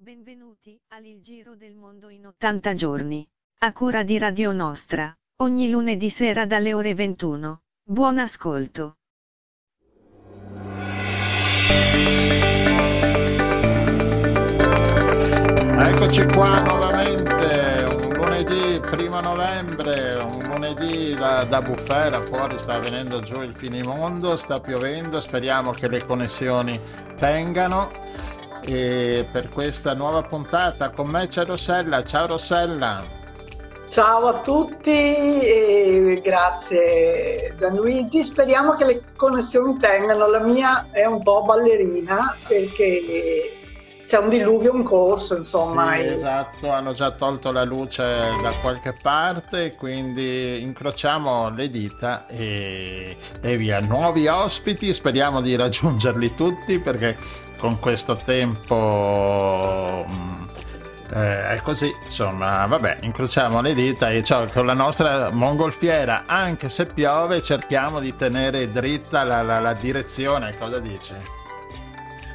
Benvenuti al Giro del Mondo in 80 giorni. A cura di Radio Nostra, ogni lunedì sera dalle ore 21. Buon ascolto. Eccoci qua nuovamente, un lunedì primo novembre, un lunedì da, da bufera, fuori sta venendo giù il finimondo, sta piovendo, speriamo che le connessioni tengano e per questa nuova puntata con me c'è Rossella, ciao Rossella. Ciao a tutti e grazie Gianluigi, speriamo che le connessioni tengano, la mia è un po' ballerina perché c'è un diluvio in corso, insomma. Sì, esatto, hanno già tolto la luce da qualche parte, quindi incrociamo le dita e, e via. Nuovi ospiti, speriamo di raggiungerli tutti perché con questo tempo mm, eh, è così, insomma, vabbè, incrociamo le dita e ciao, con la nostra mongolfiera, anche se piove, cerchiamo di tenere dritta la, la, la direzione, cosa dici?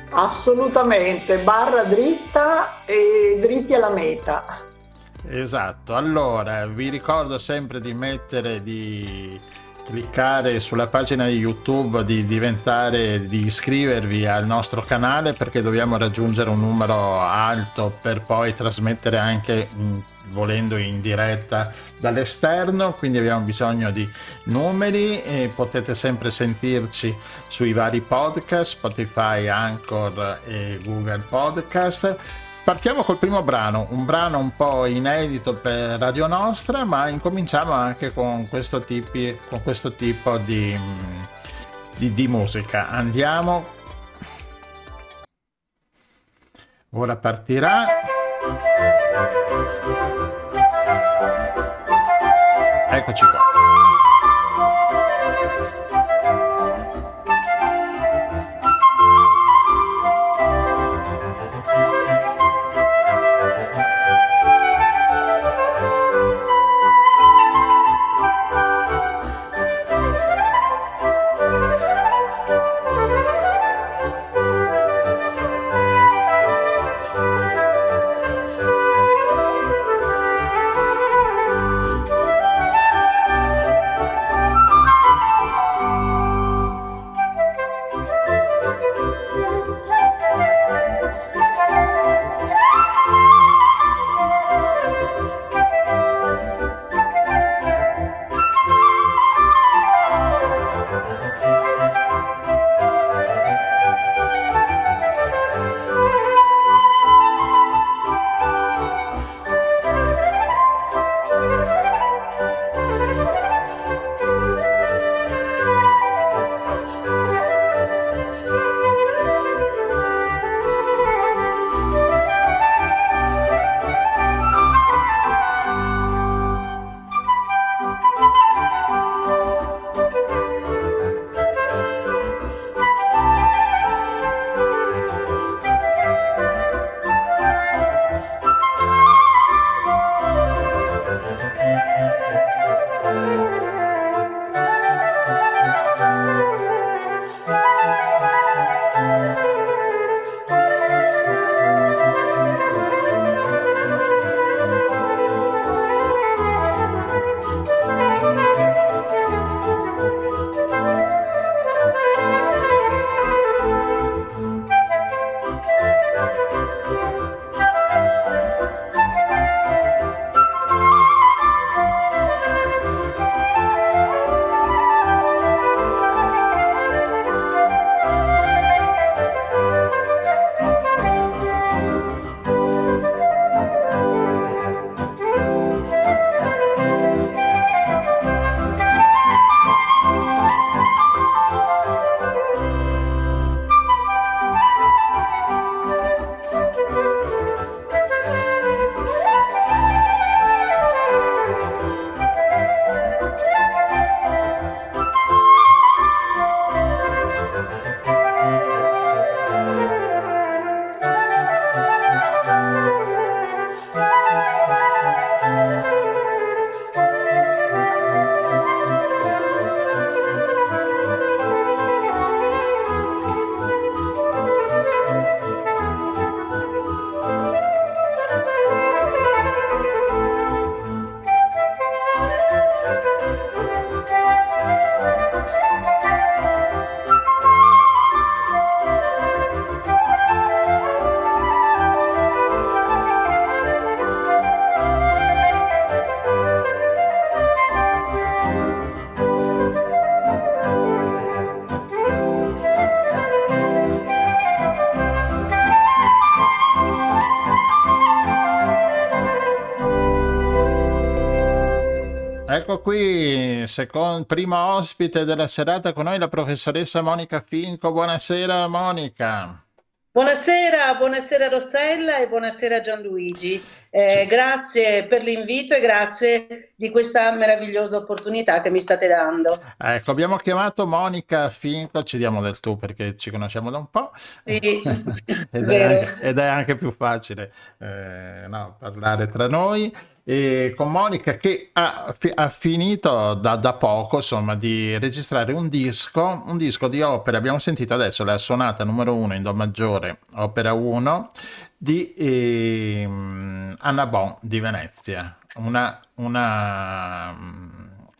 Assolutamente, barra dritta e dritti alla meta. Esatto, allora vi ricordo sempre di mettere di cliccare sulla pagina di YouTube di diventare di iscrivervi al nostro canale perché dobbiamo raggiungere un numero alto per poi trasmettere anche in, volendo in diretta dall'esterno. Quindi abbiamo bisogno di numeri e potete sempre sentirci sui vari podcast Spotify, Anchor e Google Podcast Partiamo col primo brano, un brano un po' inedito per Radio Nostra, ma incominciamo anche con questo, tipi, con questo tipo di, di, di musica. Andiamo. Ora partirà. Eccoci qua. Secondo, prima ospite della serata con noi, la professoressa Monica Finco. Buonasera Monica. Buonasera, buonasera Rossella e buonasera Gianluigi. Eh, grazie per l'invito e grazie di questa meravigliosa opportunità che mi state dando. Ecco, abbiamo chiamato Monica Finco, ci diamo del tu perché ci conosciamo da un po'. Sì, ed, è anche, ed, è anche, più facile eh, no, parlare tra noi. E con Monica che ha, ha finito da, da, poco insomma di registrare un disco un disco di opere. Abbiamo sentito adesso la sonata numero uno in do maggiore opera 1 di eh, Anna Bon di Venezia una, una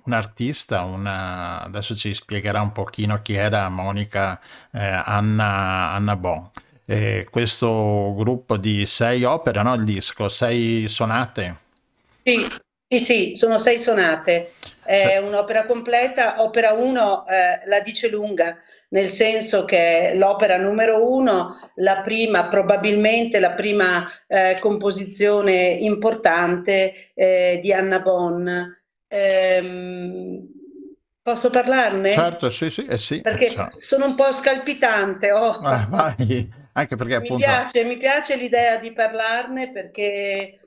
un'artista, una... adesso ci spiegherà un pochino chi era Monica eh, Anna, Anna Bon. Eh, questo gruppo di sei opere, no? Il disco, sei sonate. Sì, sì, sì, sono sei sonate. È sì. un'opera completa. Opera 1 eh, la dice lunga, nel senso che l'opera numero uno, la prima, probabilmente la prima eh, composizione importante eh, di Anna Bonn. Ehm, posso parlarne? Certo, sì, sì, eh sì. Perché certo. sono un po' scalpitante. Oh. Ah, vai. Anche perché appunto... Mi piace, mi piace l'idea di parlarne perché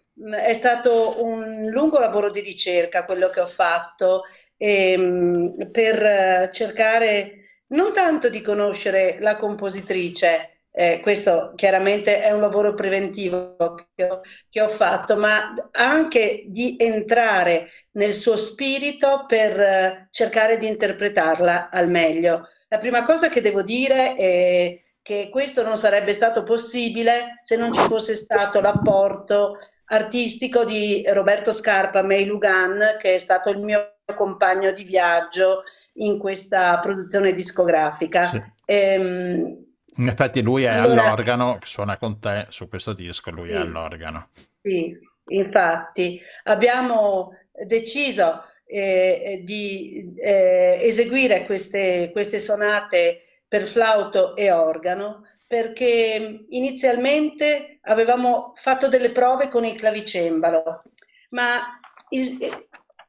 è stato un lungo lavoro di ricerca quello che ho fatto ehm, per cercare non tanto di conoscere la compositrice, eh, questo chiaramente è un lavoro preventivo che ho, che ho, fatto, ma anche di entrare nel suo spirito per cercare di interpretarla al meglio. La prima cosa che devo dire è che questo non sarebbe stato possibile se non ci fosse stato l'apporto artistico di Roberto Scarpa, May Lugan, che è stato il mio compagno di viaggio in questa produzione discografica. Sì. Ehm, in effetti lui è allora, all'organo, suona con te su questo disco, lui sì, è all'organo. Sì, infatti abbiamo deciso eh, di eh, eseguire queste, queste sonate per flauto e organo perché inizialmente avevamo fatto delle prove con il clavicembalo, ma il,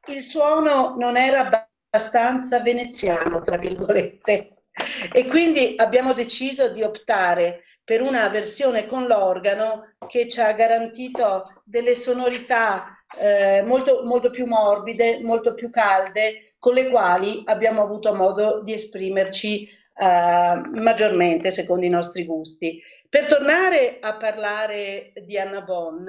il suono non era abbastanza veneziano, tra virgolette, e quindi abbiamo deciso di optare per una versione con l'organo che ci ha garantito delle sonorità eh, molto, molto più morbide, molto più calde, con le quali abbiamo avuto modo di esprimerci uh, maggiormente secondo i nostri gusti. Per tornare a parlare di Anna Bonn,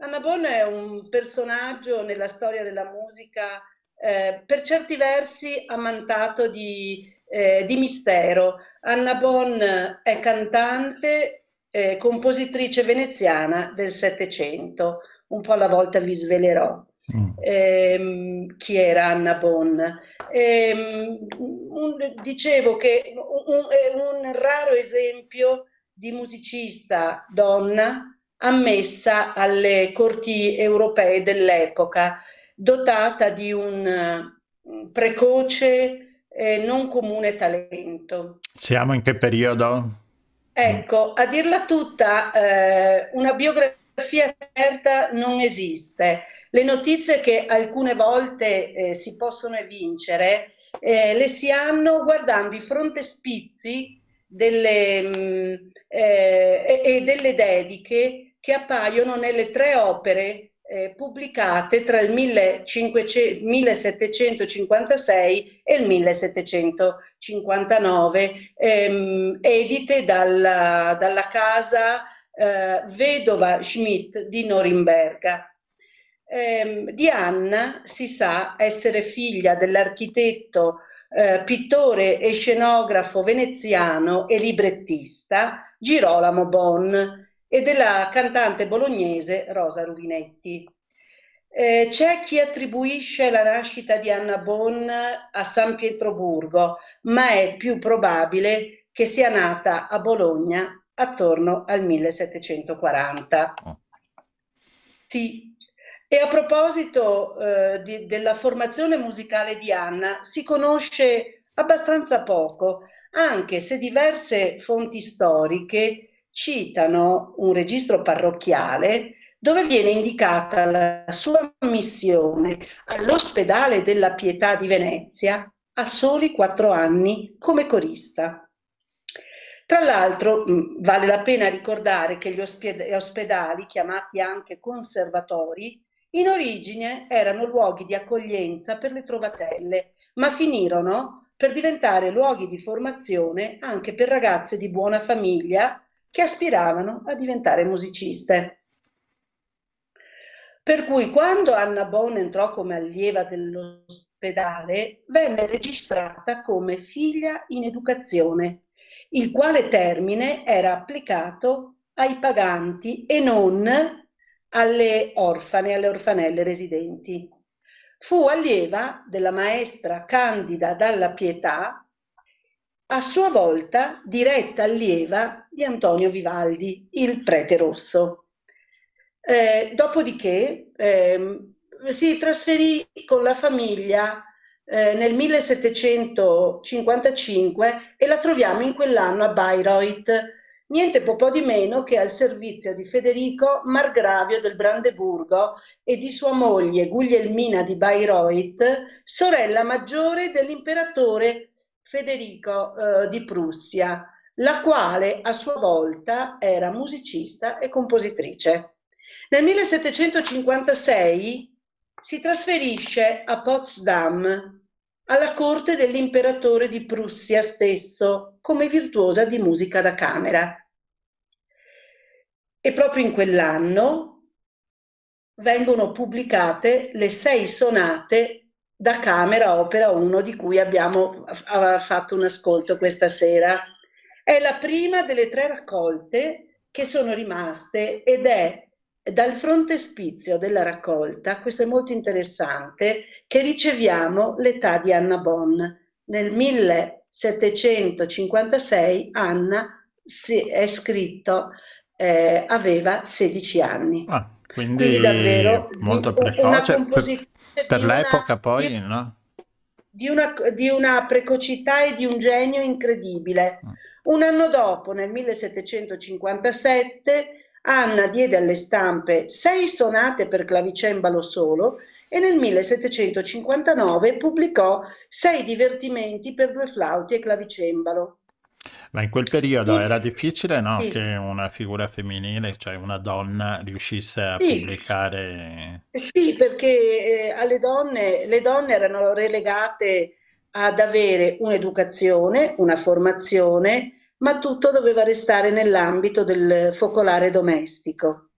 Anna Bonn è un personaggio nella storia della musica eh, per certi versi ammantato di, eh, di mistero. Anna Bonn è cantante, eh, compositrice veneziana del Settecento, un po' alla volta vi svelerò. Mm. Ehm, chi era Anna Bonn. Ehm, un, dicevo che un, è un raro esempio di musicista donna ammessa alle corti europee dell'epoca, dotata di un precoce e non comune talento. Siamo in che periodo? Ecco, a dirla tutta, eh, una biografia certa non esiste. Le notizie che alcune volte eh, si possono evincere eh, le si hanno guardando i frontespizi delle, mh, mm, eh, e delle dediche che appaiono nelle tre opere eh, pubblicate tra il 1500, 1756 e il 1759, ehm, edite dalla, dalla casa eh, vedova Schmidt di Norimberga. Eh, di Anna si sa essere figlia dell'architetto, eh, pittore e scenografo veneziano e librettista Girolamo Bon e della cantante bolognese Rosa Ruvinetti. Eh, c'è chi attribuisce la nascita di Anna Bon a San Pietroburgo, ma è più probabile che sia nata a Bologna attorno al 1740. Sì. E a proposito eh, di, della formazione musicale di Anna, si conosce abbastanza poco, anche se diverse fonti storiche citano un registro parrocchiale dove viene indicata la sua missione all'ospedale della Pietà di Venezia a soli quattro anni come corista. Tra l'altro vale la pena ricordare che gli ospedali, chiamati anche conservatori, in origine erano luoghi di accoglienza per le trovatelle, ma finirono per diventare luoghi di formazione anche per ragazze di buona famiglia che aspiravano a diventare musiciste. Per cui quando Anna Bon entrò come allieva dell'ospedale, venne registrata come figlia in educazione, il quale termine era applicato ai paganti e non alle orfane, alle orfanelle residenti. Fu allieva della maestra Candida dalla Pietà, a sua volta diretta allieva di Antonio Vivaldi, il prete rosso. Eh, dopodiché eh, si trasferì con la famiglia eh, nel 1755 e la troviamo in quell'anno a Bayreuth, niente po' di meno che al servizio di Federico Margravio del Brandeburgo e di sua moglie Guglielmina di Bayreuth, sorella maggiore dell'imperatore Federico eh, di Prussia, la quale a sua volta era musicista e compositrice. Nel 1756 si trasferisce a Potsdam alla corte dell'imperatore di Prussia stesso come virtuosa di musica da camera. E proprio in quell'anno vengono pubblicate le sei sonate da camera opera 1 di cui abbiamo fatto un ascolto questa sera. È la prima delle tre raccolte che sono rimaste ed è dal frontespizio della raccolta, questo è molto interessante, che riceviamo l'età di Anna Bonn. Nel 1756 Anna si è scritto eh, aveva 16 anni. Ah, quindi, quindi, davvero molto precoce per, per l'epoca una, poi, di, no? Di una, di una, precocità e di un genio incredibile. Ah. Un anno dopo, nel 1757, Anna diede alle stampe sei sonate per clavicembalo solo e nel 1759 pubblicò sei divertimenti per due flauti e clavicembalo. Ma in quel periodo era difficile no? sì. che una figura femminile, cioè una donna, riuscisse a sì. pubblicare... Sì, perché eh, alle donne, le donne erano relegate ad avere un'educazione, una formazione, ma tutto doveva restare nell'ambito del focolare domestico,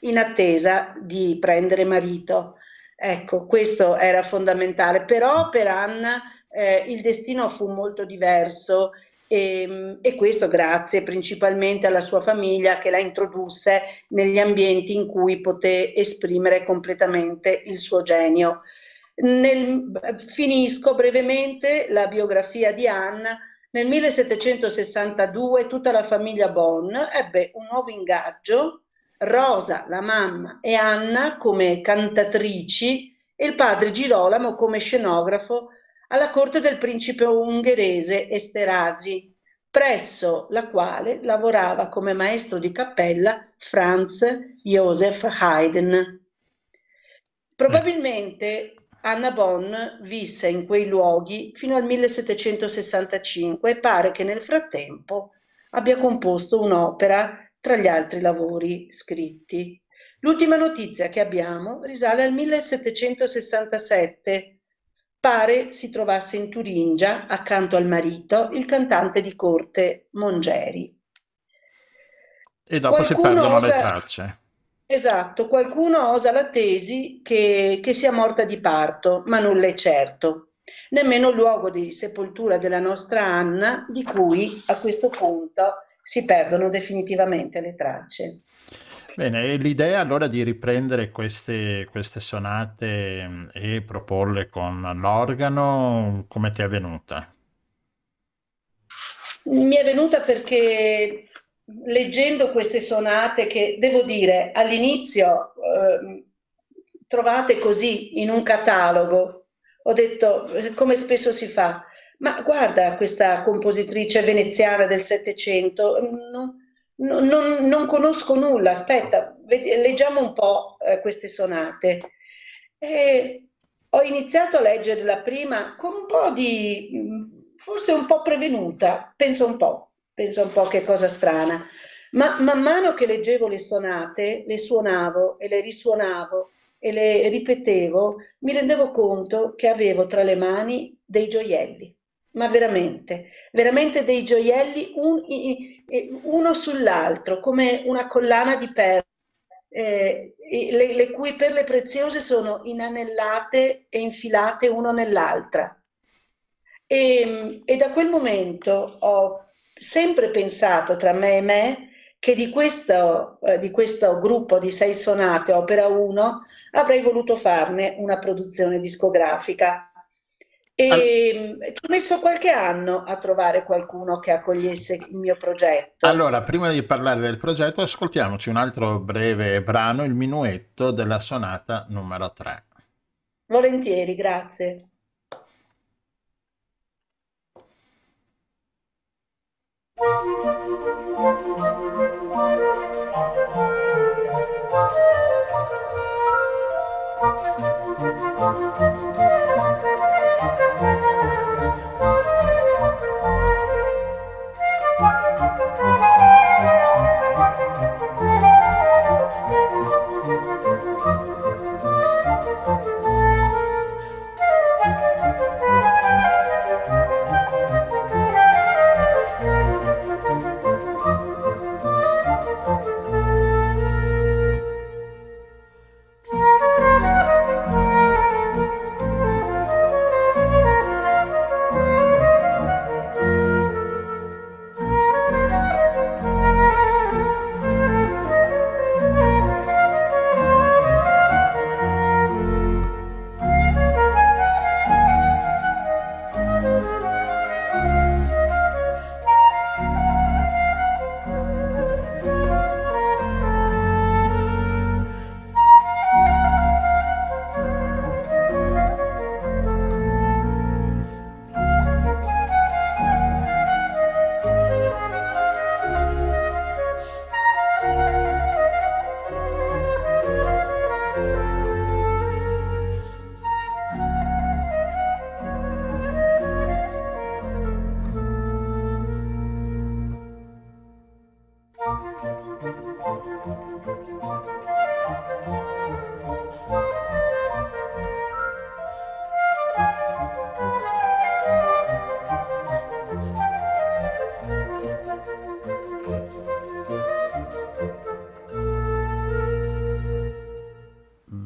in attesa di prendere marito. Ecco, questo era fondamentale, però per Anna eh, il destino fu molto diverso e, ehm, e, questo grazie principalmente alla sua famiglia che la introdusse negli ambienti in cui poté esprimere completamente il suo genio. Nel, finisco brevemente la biografia di Anna nel 1762 tutta la famiglia Bonn ebbe un nuovo ingaggio, Rosa, la mamma e Anna come cantatrici e il padre Girolamo come scenografo alla corte del principe ungherese Esterasi, presso la quale lavorava come maestro di cappella Franz Joseph Haydn. Probabilmente Anna Bonn visse in quei luoghi fino al 1765 e pare che nel frattempo abbia composto un'opera tra gli altri lavori scritti. L'ultima notizia che abbiamo risale al 1767. Pare si trovasse in Turingia, accanto al marito, il cantante di corte Mongeri. E dopo Qualcuno si perdono osa... le tracce. Esatto, qualcuno osa la tesi che, che sia morta di parto, ma nulla è certo. Nemmeno il luogo di sepoltura della nostra Anna, di cui a questo punto si perdono definitivamente le tracce. Bene, l'idea allora di riprendere queste, queste sonate mm, e proporle con l'organo, come ti è venuta? Mi è venuta perché leggendo queste sonate che devo dire all'inizio eh, trovate così in un catalogo, ho detto come spesso si fa, ma guarda questa compositrice veneziana del Settecento, non, non, non, non conosco nulla, aspetta, leggiamo un po' eh, queste sonate. E ho iniziato a leggere la prima con un po' di, forse un po' prevenuta, pensa un po', pensa un po' che cosa strana. Ma man mano che leggevo le sonate, le suonavo e le risuonavo e le ripetevo, mi rendevo conto che avevo tra le mani dei gioielli, ma veramente, veramente dei gioielli un, uno sull'altro, come una collana di perle, eh, le, le cui perle preziose sono inanellate e infilate uno nell'altra. E, e da quel momento ho sempre pensato tra me e me che di questo, eh, di questo gruppo di sei sonate, opera 1, avrei voluto farne una produzione discografica. E All... ci ho messo qualche anno a trovare qualcuno che accogliesse il mio progetto. Allora, prima di parlare del progetto, ascoltiamoci un altro breve brano, il minuetto della sonata numero 3. Volentieri, grazie.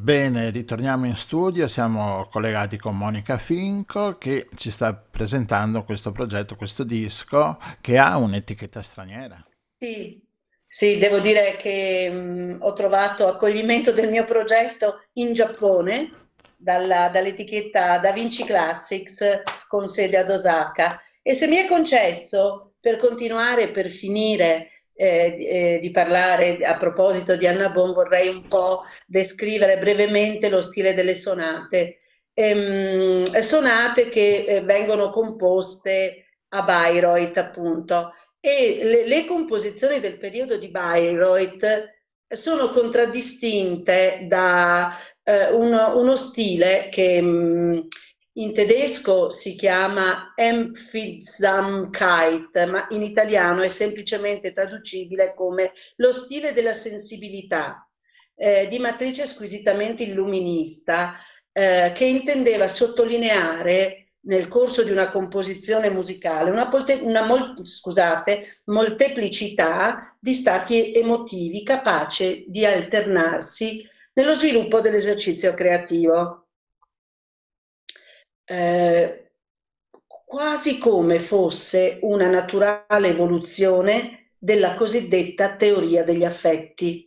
Bene, ritorniamo in studio, siamo collegati con Monica Finco che ci sta presentando questo progetto, questo disco che ha un'etichetta straniera. Sì, sì devo dire che mh, ho trovato accoglimento del mio progetto in Giappone dalla, dall'etichetta Da Vinci Classics con sede ad Osaka e se mi è concesso per continuare, per finire eh, eh, di parlare a proposito di Anna Bon, vorrei un po' descrivere brevemente lo stile delle sonate. Ehm, sonate che eh, vengono composte a Bayreuth, appunto, e le, le composizioni del periodo di Bayreuth sono contraddistinte da eh, uno, uno, stile che mh, mm, in tedesco si chiama Empfindsamkeit, ma in italiano è semplicemente traducibile come lo stile della sensibilità, eh, di matrice squisitamente illuminista, eh, che intendeva sottolineare nel corso di una composizione musicale una, una mol scusate, molteplicità di stati emotivi capace di alternarsi nello sviluppo dell'esercizio creativo eh, quasi come fosse una naturale evoluzione della cosiddetta teoria degli affetti.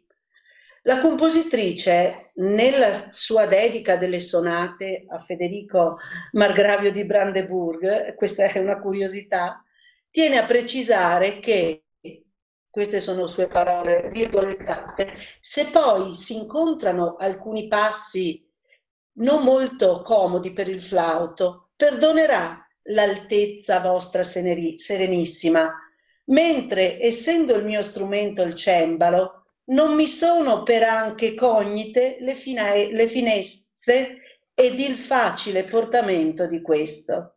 La compositrice, nella sua dedica delle sonate a Federico Margravio di Brandeburg, questa è una curiosità, tiene a precisare che, queste sono sue parole virgolettate, se poi si incontrano alcuni passi non molto comodi per il flauto, perdonerà l'altezza vostra serenissima, mentre essendo il mio strumento il cembalo, non mi sono per anche cognite le, fine- le finestre ed il facile portamento di questo.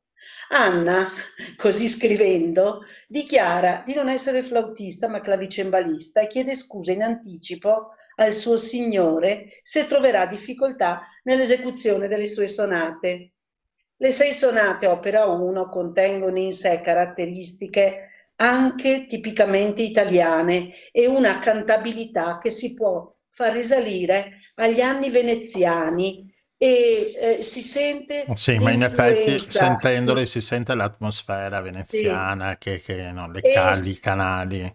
Anna, così scrivendo, dichiara di non essere flautista ma clavicembalista e chiede scusa in anticipo al suo signore se troverà difficoltà nell'esecuzione delle sue sonate. Le sei sonate opera 1 contengono in sé caratteristiche anche tipicamente italiane e una cantabilità che si può far risalire agli anni veneziani e eh, si sente sì ma in effetti sentendole si sente l'atmosfera veneziana sì. che, che no, le cali, i canali.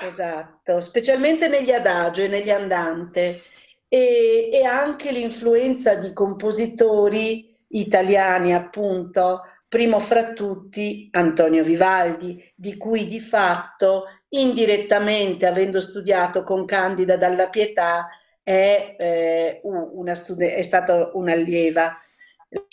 Esatto specialmente negli adagio e negli andante. E, e anche l'influenza di compositori italiani appunto primo fra tutti Antonio Vivaldi, di cui di fatto indirettamente, avendo studiato con Candida dalla Pietà, è, eh, una stud- è stata un'allieva.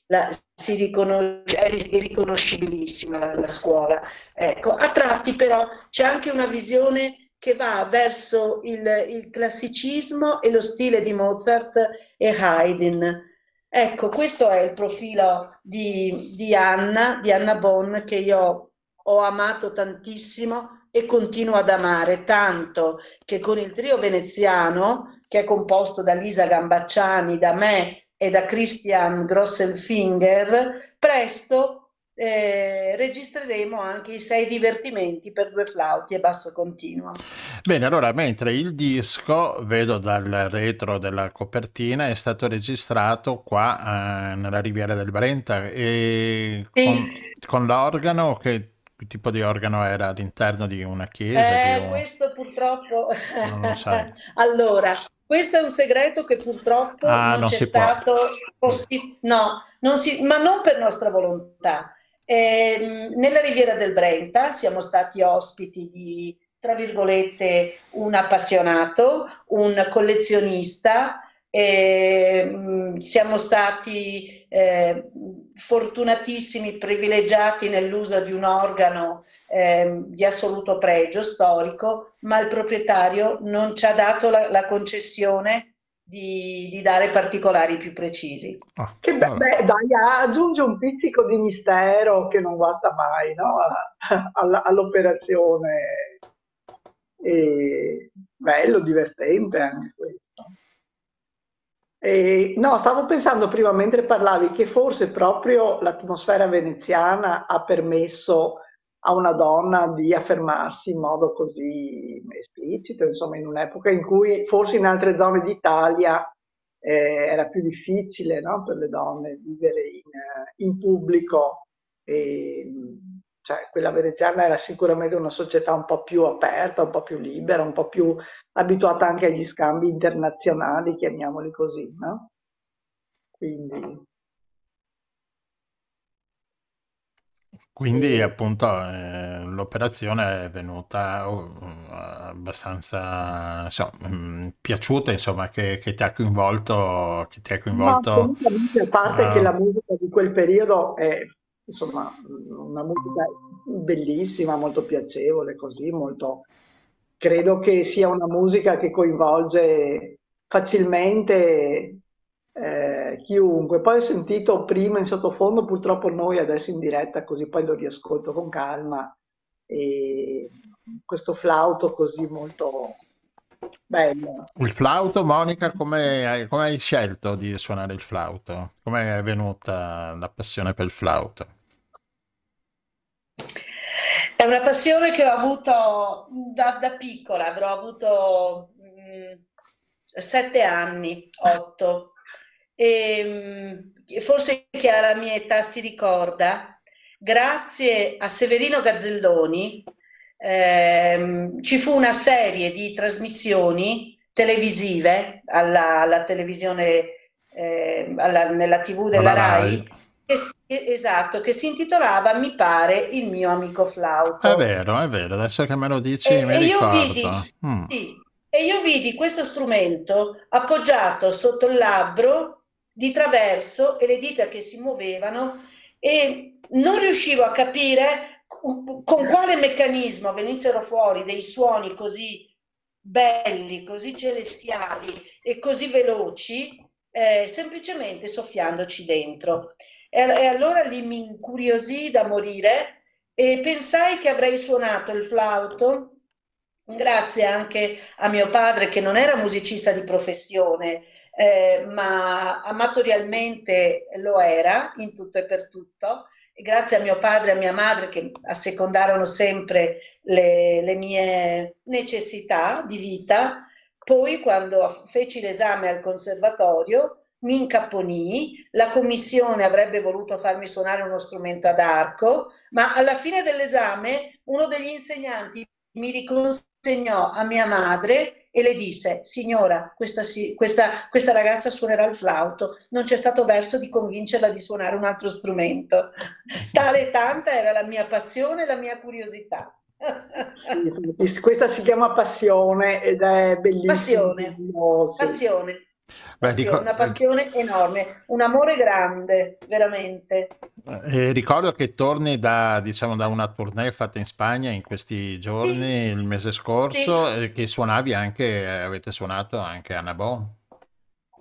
La, si riconosce, è riconoscibilissima la, la scuola. Ecco, a tratti però c'è anche una visione che va verso il, il classicismo e lo stile di Mozart e Haydn Ecco, questo è il profilo di, di Anna, di Anna Bonn, che io ho amato tantissimo e continuo ad amare, tanto che con il trio veneziano, che è composto da Lisa Gambacciani, da me e da Christian Grosselfinger, presto eh, registreremo anche i sei divertimenti per due flauti e basso continuo. Bene, allora mentre il disco, vedo dal retro della copertina, è stato registrato qua eh, nella Riviera del Brenta e sì. con, con l'organo che tipo di organo era all'interno di una chiesa? Eh, un... Questo purtroppo... Non lo sai. allora, questo è un segreto che purtroppo ah, non, non c'è stato possi- no, non si- ma non per nostra volontà. Eh, nella Riviera del Brenta siamo stati ospiti di, tra virgolette, un appassionato, un collezionista, eh, siamo stati eh, fortunatissimi, privilegiati nell'uso di un organo eh, di assoluto pregio storico, ma il proprietario non ci ha dato la, la concessione di, di, dare particolari più precisi. Ah, che be- beh, dai, aggiunge un pizzico di mistero che non guasta mai no? all'operazione. E bello, divertente anche questo. E, no, stavo pensando prima mentre parlavi che forse proprio l'atmosfera veneziana ha permesso a una donna di affermarsi in modo così esplicito, insomma in un'epoca in cui forse in altre zone d'Italia eh, era più difficile no? per le donne vivere in, in pubblico. E, cioè, quella veneziana era sicuramente una società un po' più aperta, un po' più libera, un po' più abituata anche agli scambi internazionali, chiamiamoli così, no? Quindi Quindi appunto eh, l'operazione è venuta uh, abbastanza insomma, mh, piaciuta, insomma, che, che ti ha coinvolto, che ti ha coinvolto. a parte che la musica di quel periodo è insomma una musica bellissima, molto piacevole, così, molto... Credo che sia una musica che coinvolge facilmente eh, chiunque. Poi ho sentito prima in sottofondo, purtroppo noi adesso in diretta, così poi lo riascolto con calma, e questo flauto così molto bello. Il flauto, Monica, come hai, come hai scelto di suonare il flauto? Come è venuta la passione per il flauto? È una passione che ho avuto da, da piccola, avrò avuto mh, mm, sette anni, otto. E, ehm, forse chi ha la mia età si ricorda, grazie a Severino Gazzelloni ehm, ci fu una serie di trasmissioni televisive alla, alla televisione, eh, alla, nella tv della Rai. Rai. Che, esatto, che si intitolava Mi pare il mio amico flauto. È vero, è vero, adesso che me lo dici e, mi e ricordo. Io vidi, mm. sì, e io vidi questo strumento appoggiato sotto il labbro di traverso e le dita che si muovevano e non riuscivo a capire con quale meccanismo venissero fuori dei suoni così belli, così celestiali e così veloci, eh, semplicemente soffiandoci dentro. E, e allora lì mi incuriosì da morire e pensai che avrei suonato il flauto grazie anche a mio padre che non era musicista di professione, eh, ma amatorialmente lo era in tutto e per tutto. E grazie a mio padre e a mia madre che assecondarono sempre le, le mie necessità di vita, poi quando feci l'esame al conservatorio mi incapponii, la commissione avrebbe voluto farmi suonare uno strumento ad arco, ma alla fine dell'esame uno degli insegnanti mi riconsegnò a mia madre e le disse, signora, questa, questa, questa, ragazza suonerà il flauto, non c'è stato verso di convincerla di suonare un altro strumento. Tale e tanta era la mia passione e la mia curiosità. Sì, questa si chiama passione ed è bellissima. Passione, passione. Beh, dico... Una passione enorme, un amore grande, veramente. Eh, ricordo che torni da, diciamo, da una tournée fatta in Spagna in questi giorni, sì. il mese scorso, sì. che suonavi anche, avete suonato anche a Nabon.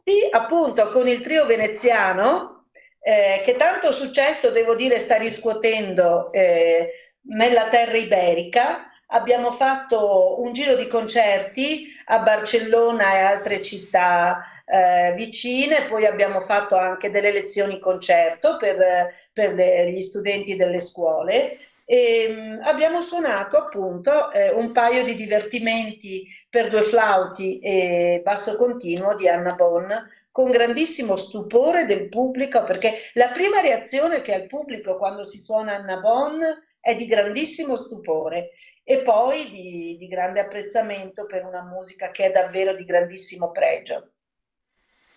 Sì, appunto, con il trio veneziano, eh, che tanto successo, devo dire, sta riscuotendo eh, nella terra iberica abbiamo fatto un giro di concerti a Barcellona e altre città eh, vicine, poi abbiamo fatto anche delle lezioni concerto per, per le, gli studenti delle scuole e um, abbiamo suonato appunto eh, un paio di divertimenti per due flauti e basso continuo di Anna Bonn con grandissimo stupore del pubblico perché la prima reazione che ha il pubblico quando si suona Anna Bonn è di grandissimo stupore e poi di, di grande apprezzamento per una musica che è davvero di grandissimo pregio.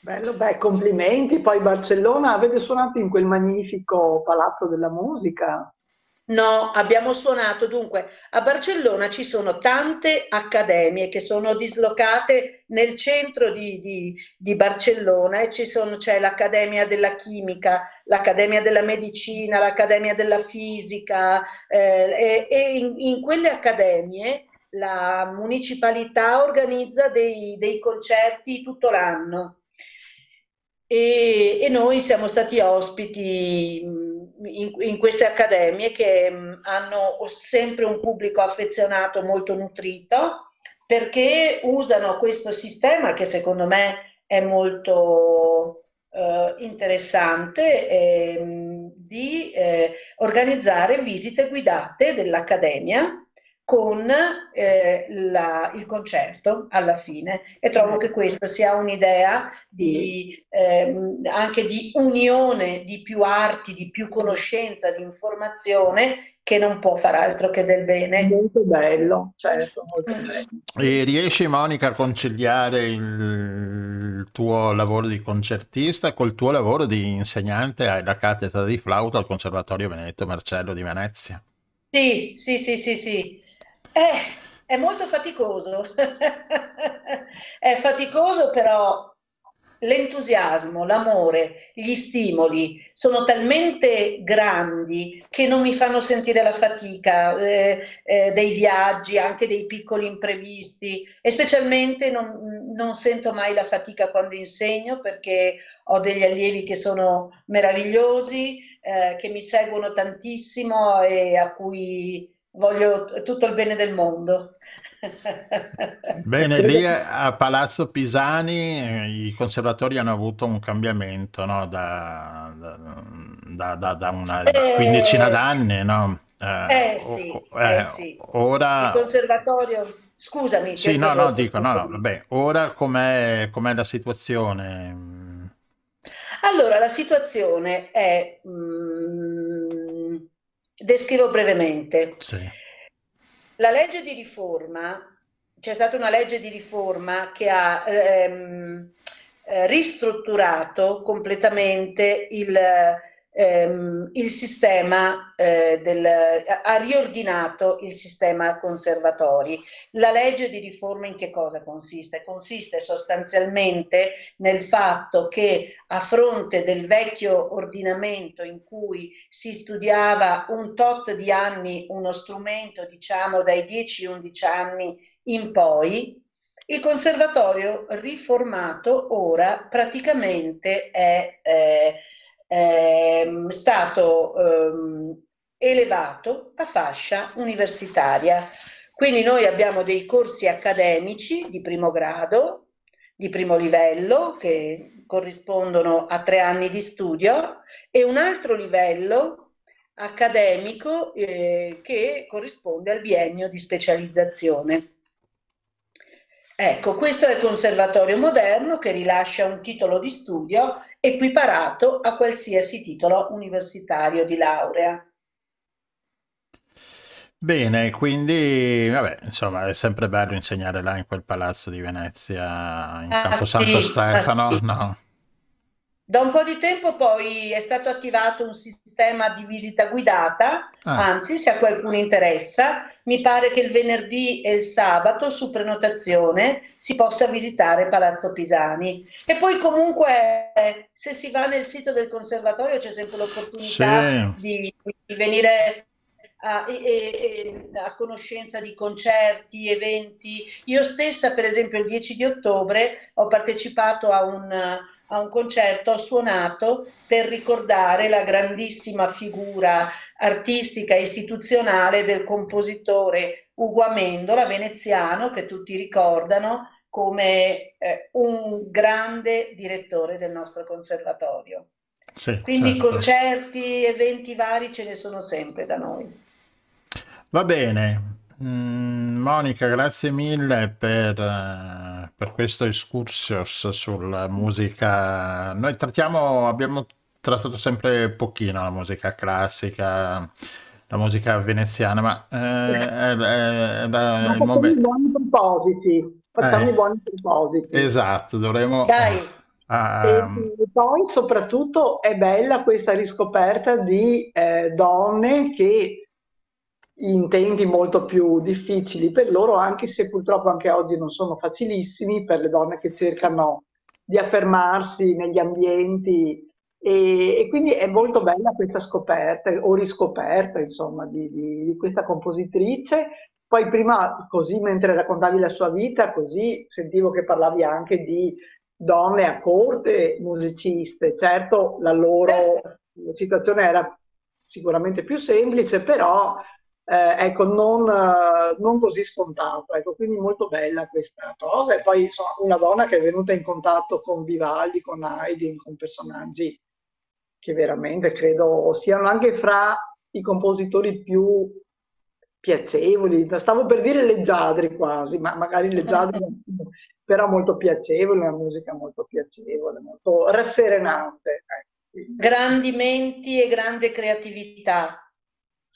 Bello, beh, complimenti. Poi Barcellona, avete suonato in quel magnifico Palazzo della Musica? No, abbiamo suonato dunque a Barcellona ci sono tante accademie che sono dislocate nel centro di, di, di Barcellona e sono, c'è l'Accademia della Chimica, l'Accademia della Medicina, l'Accademia della Fisica eh, e, e in, in, quelle accademie la municipalità organizza dei, dei concerti tutto l'anno e, e noi siamo stati ospiti in, in, queste accademie che hanno sempre un pubblico affezionato molto nutrito perché usano questo sistema che secondo me è molto eh, interessante eh, di eh, organizzare visite guidate dell'accademia con eh, la, il concerto alla fine e trovo che questa sia un'idea di, ehm, anche di unione di più arti, di più conoscenza, di informazione che non può far altro che del bene. Molto bello, certo, molto mm. bello. E riesci Monica a conciliare il tuo lavoro di concertista col tuo lavoro di insegnante alla cattedra di flauto al Conservatorio Veneto Marcello di Venezia? Sì, sì, sì, sì, sì. Eh, è molto faticoso. è faticoso, però l'entusiasmo, l'amore, gli stimoli sono talmente grandi che non mi fanno sentire la fatica eh, eh, dei viaggi, anche dei piccoli imprevisti e specialmente non, non, sento mai la fatica quando insegno perché ho degli allievi che sono meravigliosi, eh, che mi seguono tantissimo e a cui voglio tutto il bene del mondo. Bene, lì a Palazzo Pisani eh, i conservatori hanno avuto un cambiamento no? da, da, da, da, una eh, quindicina d'anni, no? Eh, eh, sì, eh, eh, sì, Ora... Il conservatorio... Scusami. Sì, no, no, dico, no, no, vabbè, ora com'è, com'è la situazione? Allora, la situazione è... Mm, Descrivo brevemente. Sì. La legge di riforma, c'è stata una legge di riforma che ha ehm, eh, ristrutturato completamente il, ehm, il sistema eh, del, ha riordinato il sistema conservatori. La legge di riforma in che cosa consiste? Consiste sostanzialmente nel fatto che a fronte del vecchio ordinamento in cui si studiava un tot di anni uno strumento, diciamo dai 10-11 anni in poi, il conservatorio riformato ora praticamente è eh, è stato ehm, elevato a fascia universitaria. Quindi noi abbiamo dei corsi accademici di primo grado, di primo livello, che corrispondono a tre anni di studio, e un altro livello accademico eh, che corrisponde al biennio di specializzazione. Ecco, questo è il conservatorio moderno che rilascia un titolo di studio equiparato a qualsiasi titolo universitario di laurea. Bene, quindi vabbè, insomma, è sempre bello insegnare là in quel palazzo di Venezia, in ah, Camposanto sì, Stefano, ah, sì. no? Da un po' di tempo poi è stato attivato un sistema di visita guidata, ah. anzi se a qualcuno interessa, mi pare che il venerdì e il sabato su prenotazione si possa visitare Palazzo Pisani. E poi comunque se si va nel sito del conservatorio c'è sempre l'opportunità sì. di, di venire a, a, conoscenza di concerti, eventi. Io stessa, per esempio, il 10 di ottobre ho partecipato a un, a un concerto, ho suonato per ricordare la grandissima figura artistica e istituzionale del compositore Ugo Amendola, veneziano, che tutti ricordano come eh, un grande direttore del nostro conservatorio. Sì, Quindi certo. concerti, eventi vari ce ne sono sempre da noi. Va bene, Monica, grazie mille per, eh, per questo excursus sulla musica. Noi trattiamo, abbiamo trattato sempre pochino la musica classica, la musica veneziana, ma eh, è, è, è, ma il momento... i buoni propositi, facciamo eh, i buoni propositi. Esatto, dovremo... Dai. Um... E poi soprattutto è bella questa riscoperta di eh, donne che in tempi molto più difficili per loro, anche se purtroppo anche oggi non sono facilissimi per le donne che cercano di affermarsi negli ambienti e, e quindi è molto bella questa scoperta o riscoperta insomma di, di, di questa compositrice. Poi prima così mentre raccontavi la sua vita, così sentivo che parlavi anche di donne a corte musiciste. Certo la loro situazione era sicuramente più semplice, però eh, ecco, non, eh, non, così scontato. Ecco, quindi molto bella questa cosa. E poi insomma, una donna che è venuta in contatto con Vivaldi, con Haydn, con personaggi che veramente credo siano anche fra i compositori più piacevoli. Stavo per dire leggiadri quasi, ma magari leggiadri, però molto piacevoli, una musica molto piacevole, molto rasserenante. Ecco. Grandi menti e grande creatività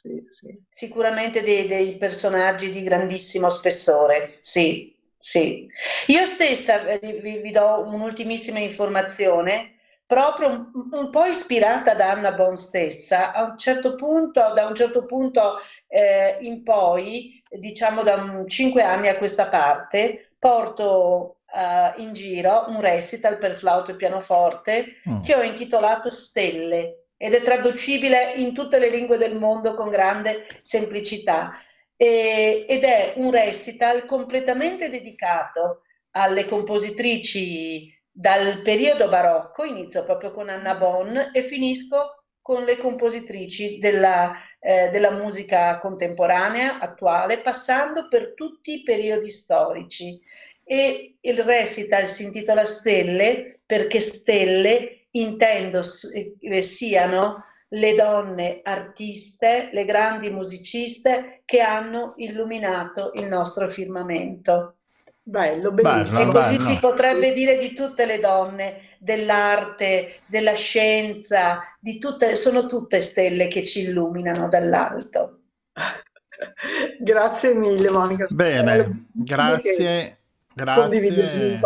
sì, sì. Sicuramente dei, dei, personaggi di grandissimo spessore, sì, sì. Io stessa eh, vi, vi do un'ultimissima informazione, proprio un, un, po' ispirata da Anna Bon stessa, a un certo punto, da un certo punto eh, in poi, diciamo da cinque anni a questa parte, porto uh, in giro un recital per flauto e pianoforte mm. che ho intitolato Stelle ed è traducibile in tutte le lingue del mondo con grande semplicità. E, ed è un recital completamente dedicato alle compositrici dal periodo barocco, inizio proprio con Anna Bonn e finisco con le compositrici della, eh, della musica contemporanea, attuale, passando per tutti i periodi storici. E il recital si intitola Stelle perché stelle intendo eh, siano le donne artiste, le grandi musiciste che hanno illuminato il nostro firmamento. Bello, bellissimo. E così bello. si potrebbe dire di tutte le donne dell'arte, della scienza, di tutte, sono tutte stelle che ci illuminano dall'alto. grazie mille Monica. Bene, grazie, grazie.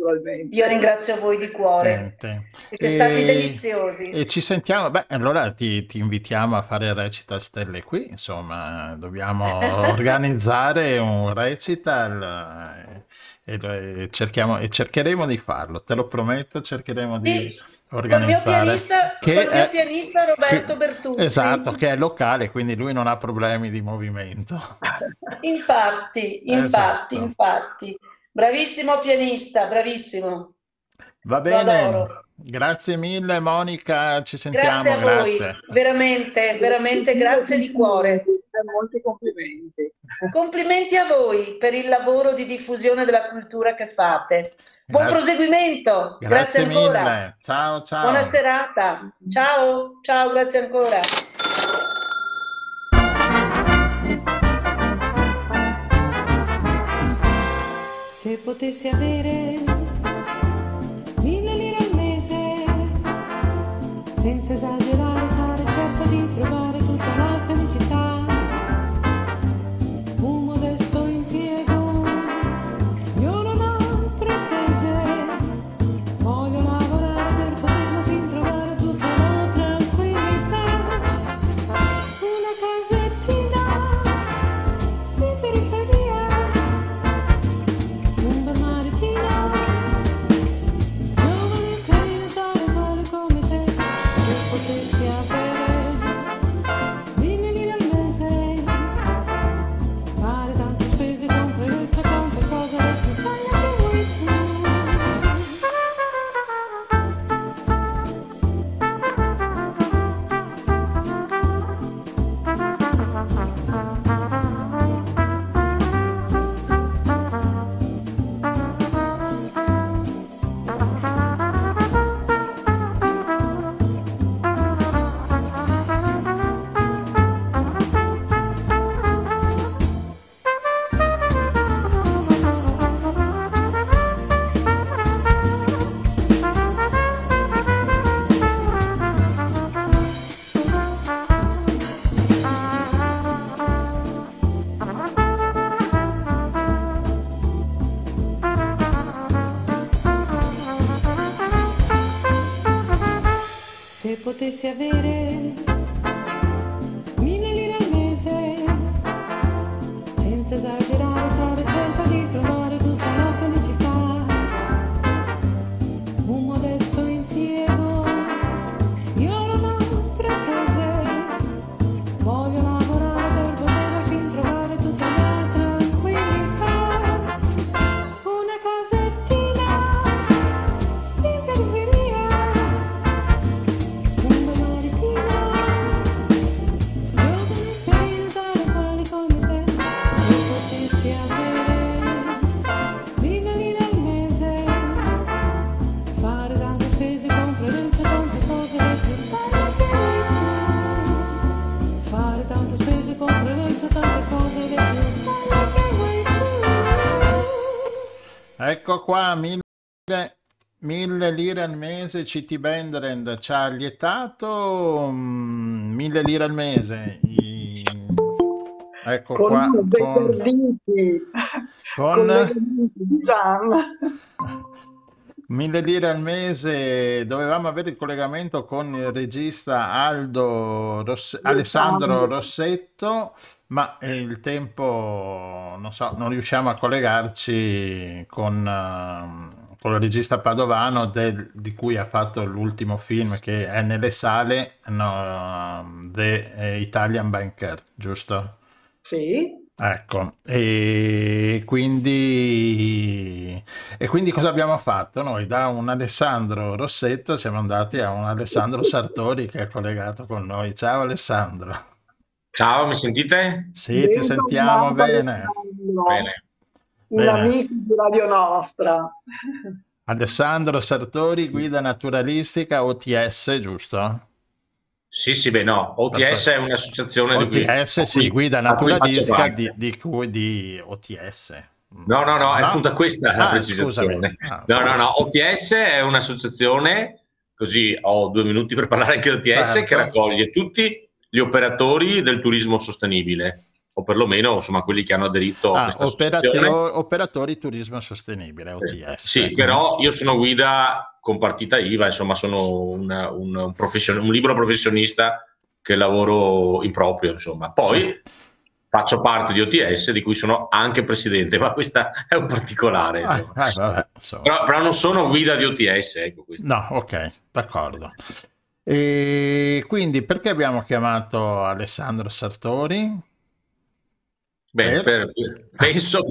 Naturalmente. Io ringrazio voi di cuore. Siete stati deliziosi. E ci sentiamo, beh, allora ti, ti invitiamo a fare recital stelle qui, insomma, dobbiamo organizzare un recital eh, e, e, cerchiamo, e cercheremo di farlo, te lo prometto, cercheremo di... Sì. Organizzare. Col mio pianista, che col mio è, pianista Roberto che, Bertuzzi. Esatto, che è locale, quindi lui non ha problemi di movimento. Infatti, infatti, Esatto. infatti. Bravissimo pianista, bravissimo. Va bene, adoro. grazie mille Monica, ci sentiamo, Grazie a voi, grazie. veramente, veramente grazie di cuore. Molti complimenti. Complimenti a voi per il lavoro di diffusione della cultura che fate. Buon Gra- proseguimento, grazie, Grazie ancora. mille, ciao ciao. Buona serata. Ciao, ciao, grazie ancora. Se potessi avere mille lire al mese, senza esagerare potessi avere Ecco qua, mille, mille lire al mese, CT Benderend ci ha lietato, mm, mille lire al mese. I- Ecco Con qua, con, perditi, con Gian. mille lire al mese. Dovevamo avere il collegamento con il regista Aldo Ross- Alessandro Rossetto, ma eh, il tempo, non so, non riusciamo a collegarci con, ehm, con il regista padovano del- di cui ha fatto l'ultimo film che è nelle sale, no, The eh, Italian Banker, giusto? Sì, Ecco, e quindi, e quindi cosa abbiamo fatto? Noi da un Alessandro Rossetto siamo andati a un Alessandro Sartori che è collegato con noi. Ciao Alessandro. Ciao, mi sentite? Sì, ti sentiamo bene. Bene. Un Bene. amico di Radio Nostra. Alessandro Sartori, guida naturalistica OTS, giusto? Sì, sì, beh, no. OTS è un'associazione di cui- OTS, sì, guida naturalistica di, di, cui- di OTS. No, no, no, è appunto questa la Ah, precisazione. scusami. Ah, No, no, no, OTS è un'associazione, così ho due minuti per parlare anche di OTS, Certo. che raccoglie tutti gli operatori del turismo sostenibile, o perlomeno insomma quelli che hanno aderito a Ah, questa operatio- associazione. operatori turismo sostenibile, OTS. Sì, però io sono guida con partita IVA, insomma sono una- un, un profession- un libero professionista che lavoro in proprio, insomma. Poi Sì. faccio parte di OTS di cui sono anche presidente, ma questa è un particolare. Ah, eh, vabbè. Però, però non sono guida di OTS, ecco questo. No, ok, d'accordo. E quindi perché abbiamo chiamato Alessandro Sartori? Beh, Per? per- penso,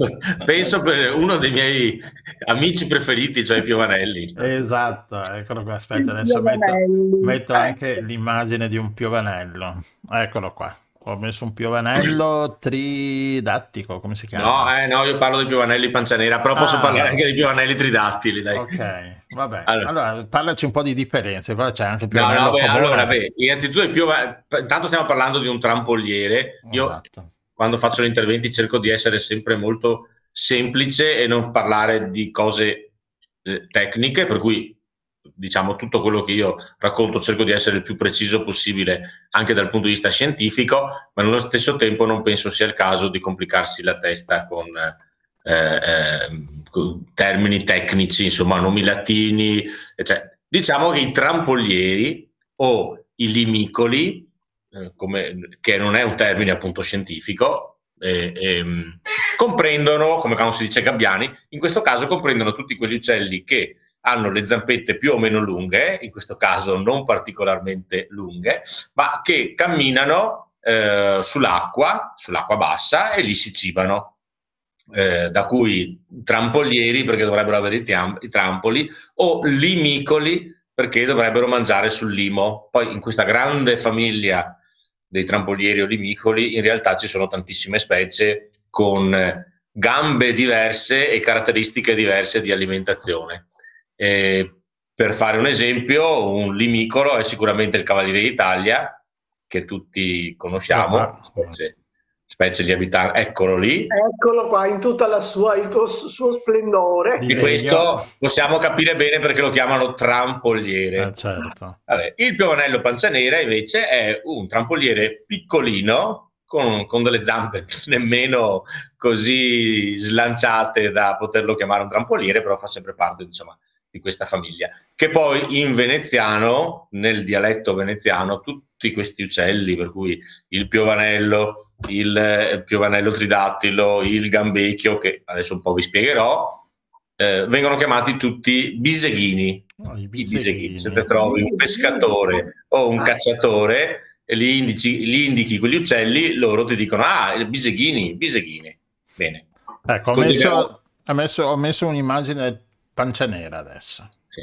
penso per uno dei miei amici preferiti, cioè Piovanelli. Esatto, eccolo qua, aspetta, adesso metto, metto Eh, anche l'immagine di un piovanello. Eccolo qua. Ho messo un piovanello tridattico, come si No, chiama? eh, no, io parlo di Piovanelli Pancianera, però posso Ah. parlare anche di Piovanelli Tridattili, dai. Ok, vabbè. Allora. Allora, parlaci un po' di differenze. Qua c'è anche il No, piovanello no, beh, comune. allora, beh, innanzitutto il piova- intanto stiamo parlando di un trampoliere. Io Esatto. quando faccio gli interventi cerco di essere sempre molto semplice e non parlare di cose eh, tecniche, per cui diciamo tutto quello che io racconto cerco di essere il più preciso possibile anche dal punto di vista scientifico, ma nello stesso tempo non penso sia il caso di complicarsi la testa con, eh, eh, con termini tecnici, insomma, nomi latini. Cioè, diciamo che i trampolieri o i limicoli eh, come, che non è un termine appunto scientifico, eh, ehm, comprendono, come quando si dice gabbiani, in questo caso comprendono tutti quegli uccelli che hanno le zampette più o meno lunghe, in questo caso non particolarmente lunghe, ma che camminano eh, sull'acqua, sull'acqua bassa e lì si cibano. Eh, da cui trampolieri perché dovrebbero avere i, tiam- i trampoli o limicoli perché dovrebbero mangiare sul limo. Poi in questa grande famiglia dei trampolieri o limicoli in realtà ci sono tantissime specie con eh, gambe diverse e caratteristiche diverse di alimentazione. Eh, per fare un esempio, un limicolo è sicuramente il Cavaliere d'Italia, che tutti conosciamo, Ah, specie, specie di abitanti, eccolo lì. Eccolo qua in tutta la sua, il tuo- suo splendore. Di questo possiamo capire bene perché lo chiamano trampoliere. Eh, certo. Vabbè, il piovanello pancianera invece è un trampoliere piccolino con, con delle zampe nemmeno così slanciate da poterlo chiamare un trampoliere, però fa sempre parte insomma, di questa famiglia. Che poi in veneziano, nel dialetto veneziano, tutti questi uccelli, per cui il piovanello, il eh, piovanello tridattilo, il gambecchio, che adesso un po' vi spiegherò, eh, vengono chiamati tutti biseghini Oh, i biseghini. Se te trovi un pescatore o un cacciatore gli indici, gli indichi quegli uccelli, loro ti dicono: Ah, biseghini, biseghini. Bene. Ecco, ho messo, ho messo- ho messo un'immagine pancia nera adesso. Sì.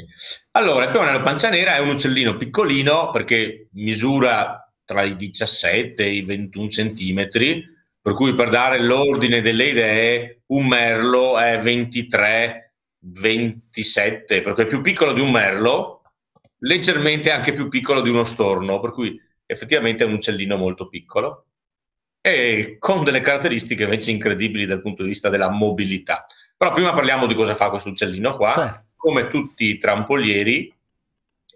Allora, il piovanello pancianera è un uccellino piccolino perché misura tra i 17 e i 21 centimetri, per cui per dare l'ordine delle idee, un merlo è 23, 27, perché è più piccolo di un merlo, leggermente anche più piccolo di uno storno, per cui effettivamente è un uccellino molto piccolo e con delle caratteristiche invece incredibili dal punto di vista della mobilità. Però prima parliamo di cosa fa questo uccellino qua Sì. come tutti i trampolieri,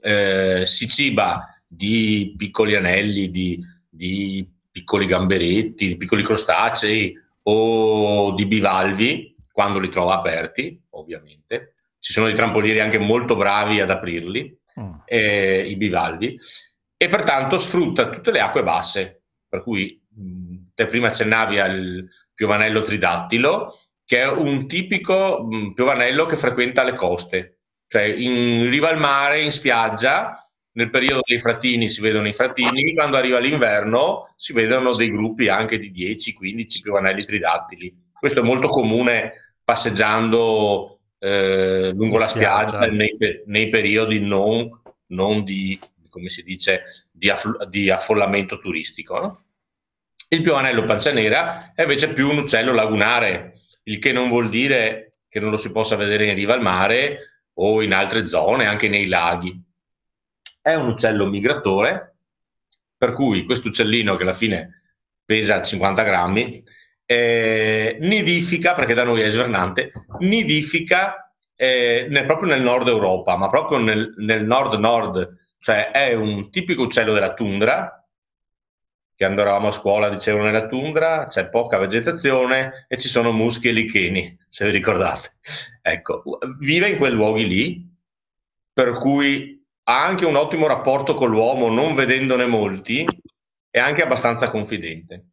eh, si ciba di piccoli anelli, di, di piccoli gamberetti, di piccoli crostacei o di bivalvi quando li trova aperti, ovviamente. Ci sono dei trampolieri anche molto bravi ad aprirli, Mm. eh, i bivalvi, e pertanto sfrutta tutte le acque basse. Per cui mh, te prima accennavi al piovanello tridattilo, che è un tipico piovanello che frequenta le coste, cioè in riva al mare, in spiaggia, nel periodo dei frattini si vedono i frattini, quando arriva l'inverno si vedono dei gruppi anche di 10-15 piovanelli tridattili. Questo è molto comune passeggiando eh, lungo la spiaggia, spiaggia. nei, nei periodi non, non di, come si dice, di, affl- di affollamento turistico. no? Il piovanello pancianera è invece più un uccello lagunare, il che non vuol dire che non lo si possa vedere in riva al mare o in altre zone, anche nei laghi. È un uccello migratore, per cui questo uccellino che alla fine pesa 50 grammi, eh, nidifica, perché da noi è svernante, nidifica eh, nel- proprio nel nord Europa, ma proprio nel, nel nord-nord, cioè è un tipico uccello della tundra, che quando eravamo a scuola dicevano nella tundra, c'è poca vegetazione e ci sono muschi e licheni, se vi ricordate. Ecco, vive in quei luoghi lì, per cui ha anche un ottimo rapporto con l'uomo, non vedendone molti, è anche abbastanza confidente.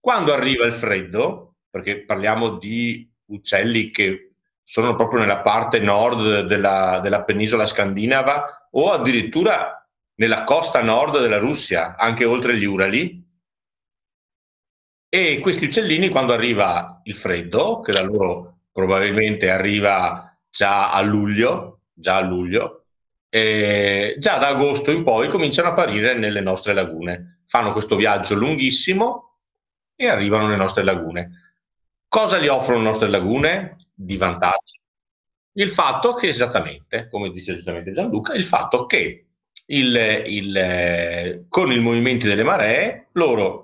Quando arriva il freddo, perché parliamo di uccelli che sono proprio nella parte nord della, della penisola scandinava o addirittura nella costa nord della Russia, anche oltre gli Urali. E questi uccellini, quando arriva il freddo, che da loro probabilmente arriva già a luglio, già a luglio, eh, già da agosto in poi cominciano a apparire nelle nostre lagune. Fanno questo viaggio lunghissimo e arrivano nelle nostre lagune. Cosa gli offrono le nostre lagune di vantaggio? Il fatto che, esattamente, come dice giustamente Gianluca, il fatto che il, il, con i movimenti delle maree loro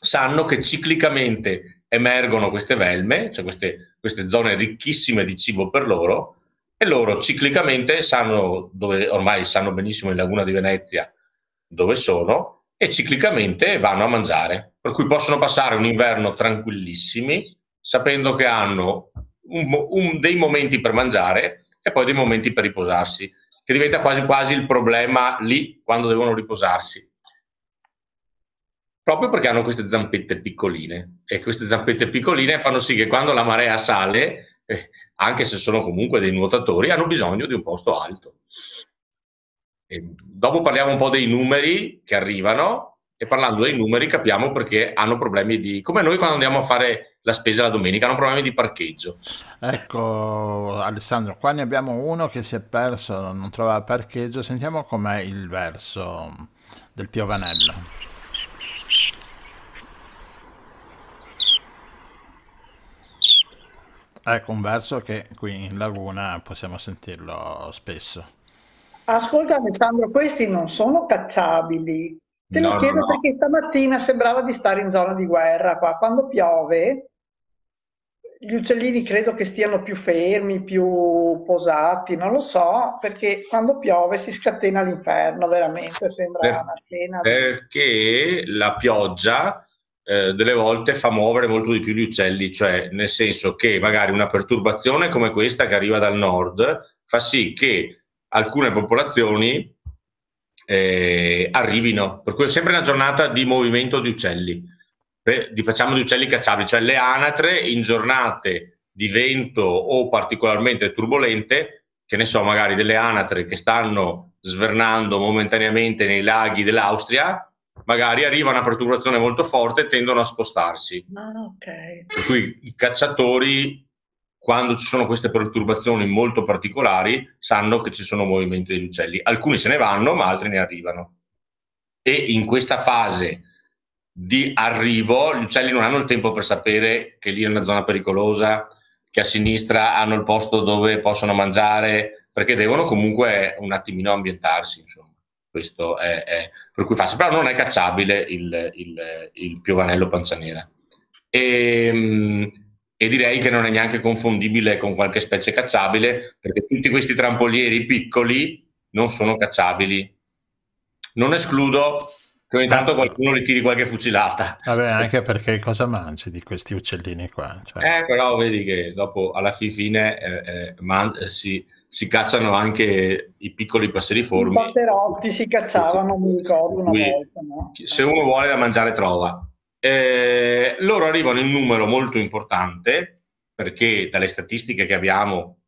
sanno che ciclicamente emergono queste velme, cioè queste, queste zone ricchissime di cibo per loro, e loro ciclicamente sanno dove ormai sanno benissimo in Laguna di Venezia dove sono e ciclicamente vanno a mangiare, per cui possono passare un inverno tranquillissimi, sapendo che hanno un, un, dei momenti per mangiare e poi dei momenti per riposarsi che diventa quasi quasi il problema lì quando devono riposarsi. Proprio perché hanno queste zampette piccoline e queste zampette piccoline fanno sì che quando la marea sale, eh, anche se sono comunque dei nuotatori, hanno bisogno di un posto alto. E dopo parliamo un po' dei numeri che arrivano e parlando dei numeri capiamo perché hanno problemi di... come noi quando andiamo a fare la spesa la domenica, hanno problemi di parcheggio. Ecco Alessandro, qua ne abbiamo uno che si è perso, non trova parcheggio, sentiamo com'è il verso del piovanello. Ecco un verso che qui in laguna possiamo sentirlo spesso. Ascolta Alessandro, questi non sono cacciabili. Te lo No, no, chiedo no. perché stamattina sembrava di stare in zona di guerra qua. Quando piove, gli uccellini credo che stiano più fermi, più posati, non lo so, perché quando piove si scatena l'inferno, veramente, sembra Per- una scena. perché la pioggia eh, delle volte fa muovere molto di più gli uccelli, cioè nel senso che magari una perturbazione come questa che arriva dal nord fa sì che alcune popolazioni eh, arrivino, per cui è sempre una giornata di movimento di uccelli, Pe- di, facciamo di uccelli cacciabili, cioè le anatre in giornate di vento o particolarmente turbolente, che ne so, magari delle anatre che stanno svernando momentaneamente nei laghi dell'Austria, magari arriva una perturbazione molto forte e tendono a spostarsi. Ah, ok. Per cui i cacciatori, quando ci sono queste perturbazioni molto particolari, sanno che ci sono movimenti degli uccelli. Alcuni se ne vanno, ma altri ne arrivano. E in questa fase di arrivo, gli uccelli non hanno il tempo per sapere che lì è una zona pericolosa, che a sinistra hanno il posto dove possono mangiare, perché devono comunque un attimino ambientarsi, insomma. Questo è, è- per cui fa, però non è cacciabile il, il- il piovanello pancianera. E, mm, e direi che non è neanche confondibile con qualche specie cacciabile, perché tutti questi trampolieri piccoli non sono cacciabili. Non escludo che ogni tanto qualcuno li tiri qualche fucilata. Vabbè, anche perché cosa mangi di questi uccellini qua? Cioè, Eh, però vedi che dopo alla fin fine eh, eh, man- si, si cacciano anche i piccoli I passeriformi. passerotti si cacciavano, mi ricordo una Qui- volta, no? se uno vuole da mangiare trova. Eh, loro arrivano in numero molto importante perché dalle statistiche che abbiamo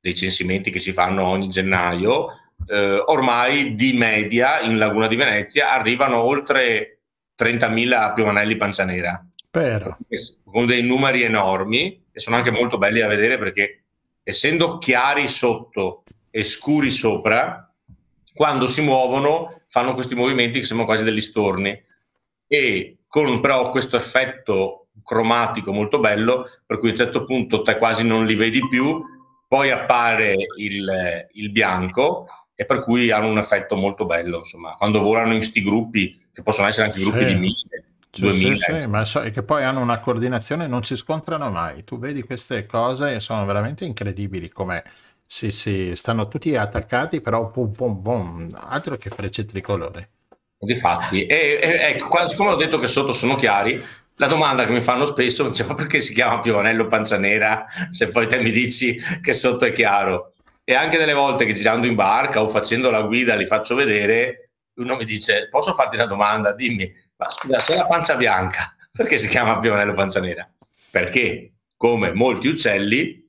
dei censimenti che si fanno ogni gennaio, eh, ormai di media in Laguna di Venezia arrivano oltre 30.000 piovanelli pancianera Però, con dei numeri enormi e sono anche molto belli da vedere perché essendo chiari sotto e scuri sopra, quando si muovono fanno questi movimenti che sembrano quasi degli storni. E con però questo effetto cromatico molto bello per cui a un certo punto te quasi non li vedi più, poi appare il, il bianco e per cui hanno un effetto molto bello, insomma, quando volano in sti gruppi, che possono essere anche gruppi Sì. di mille, sì, duemila, sì, sì, ma so- e che poi hanno una coordinazione, non si scontrano mai. Tu vedi queste cose e sono veramente incredibili come sì, sì, stanno tutti attaccati, però pum, pum, pum, altro che frecce tricolore. Difatti, e, e, ecco, quando, siccome ho detto che sotto sono chiari, la domanda che mi fanno spesso è ma perché si chiama piovanello pancia nera se poi te mi dici che sotto è chiaro? E anche delle volte che girando in barca o facendo la guida li faccio vedere, uno mi dice posso farti una domanda? Dimmi, ma scusa, se la pancia bianca, perché si chiama piovanello pancia nera? Perché, come molti uccelli,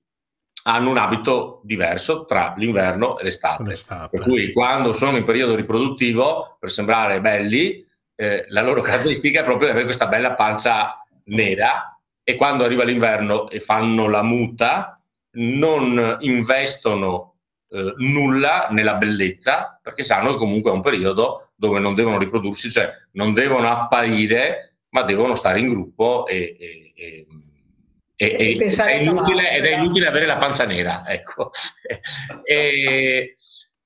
hanno un abito diverso tra l'inverno e l'estate. L'estate. Per cui quando sono in periodo riproduttivo, per sembrare belli, eh, la loro caratteristica è proprio di avere questa bella pancia nera e quando arriva l'inverno e fanno la muta, non investono eh, nulla nella bellezza perché sanno che comunque è un periodo dove non devono riprodursi, cioè non devono apparire, ma devono stare in gruppo e, e, e e, e, ed, è inutile, ed, è inutile, avere la panza nera. Ecco. e,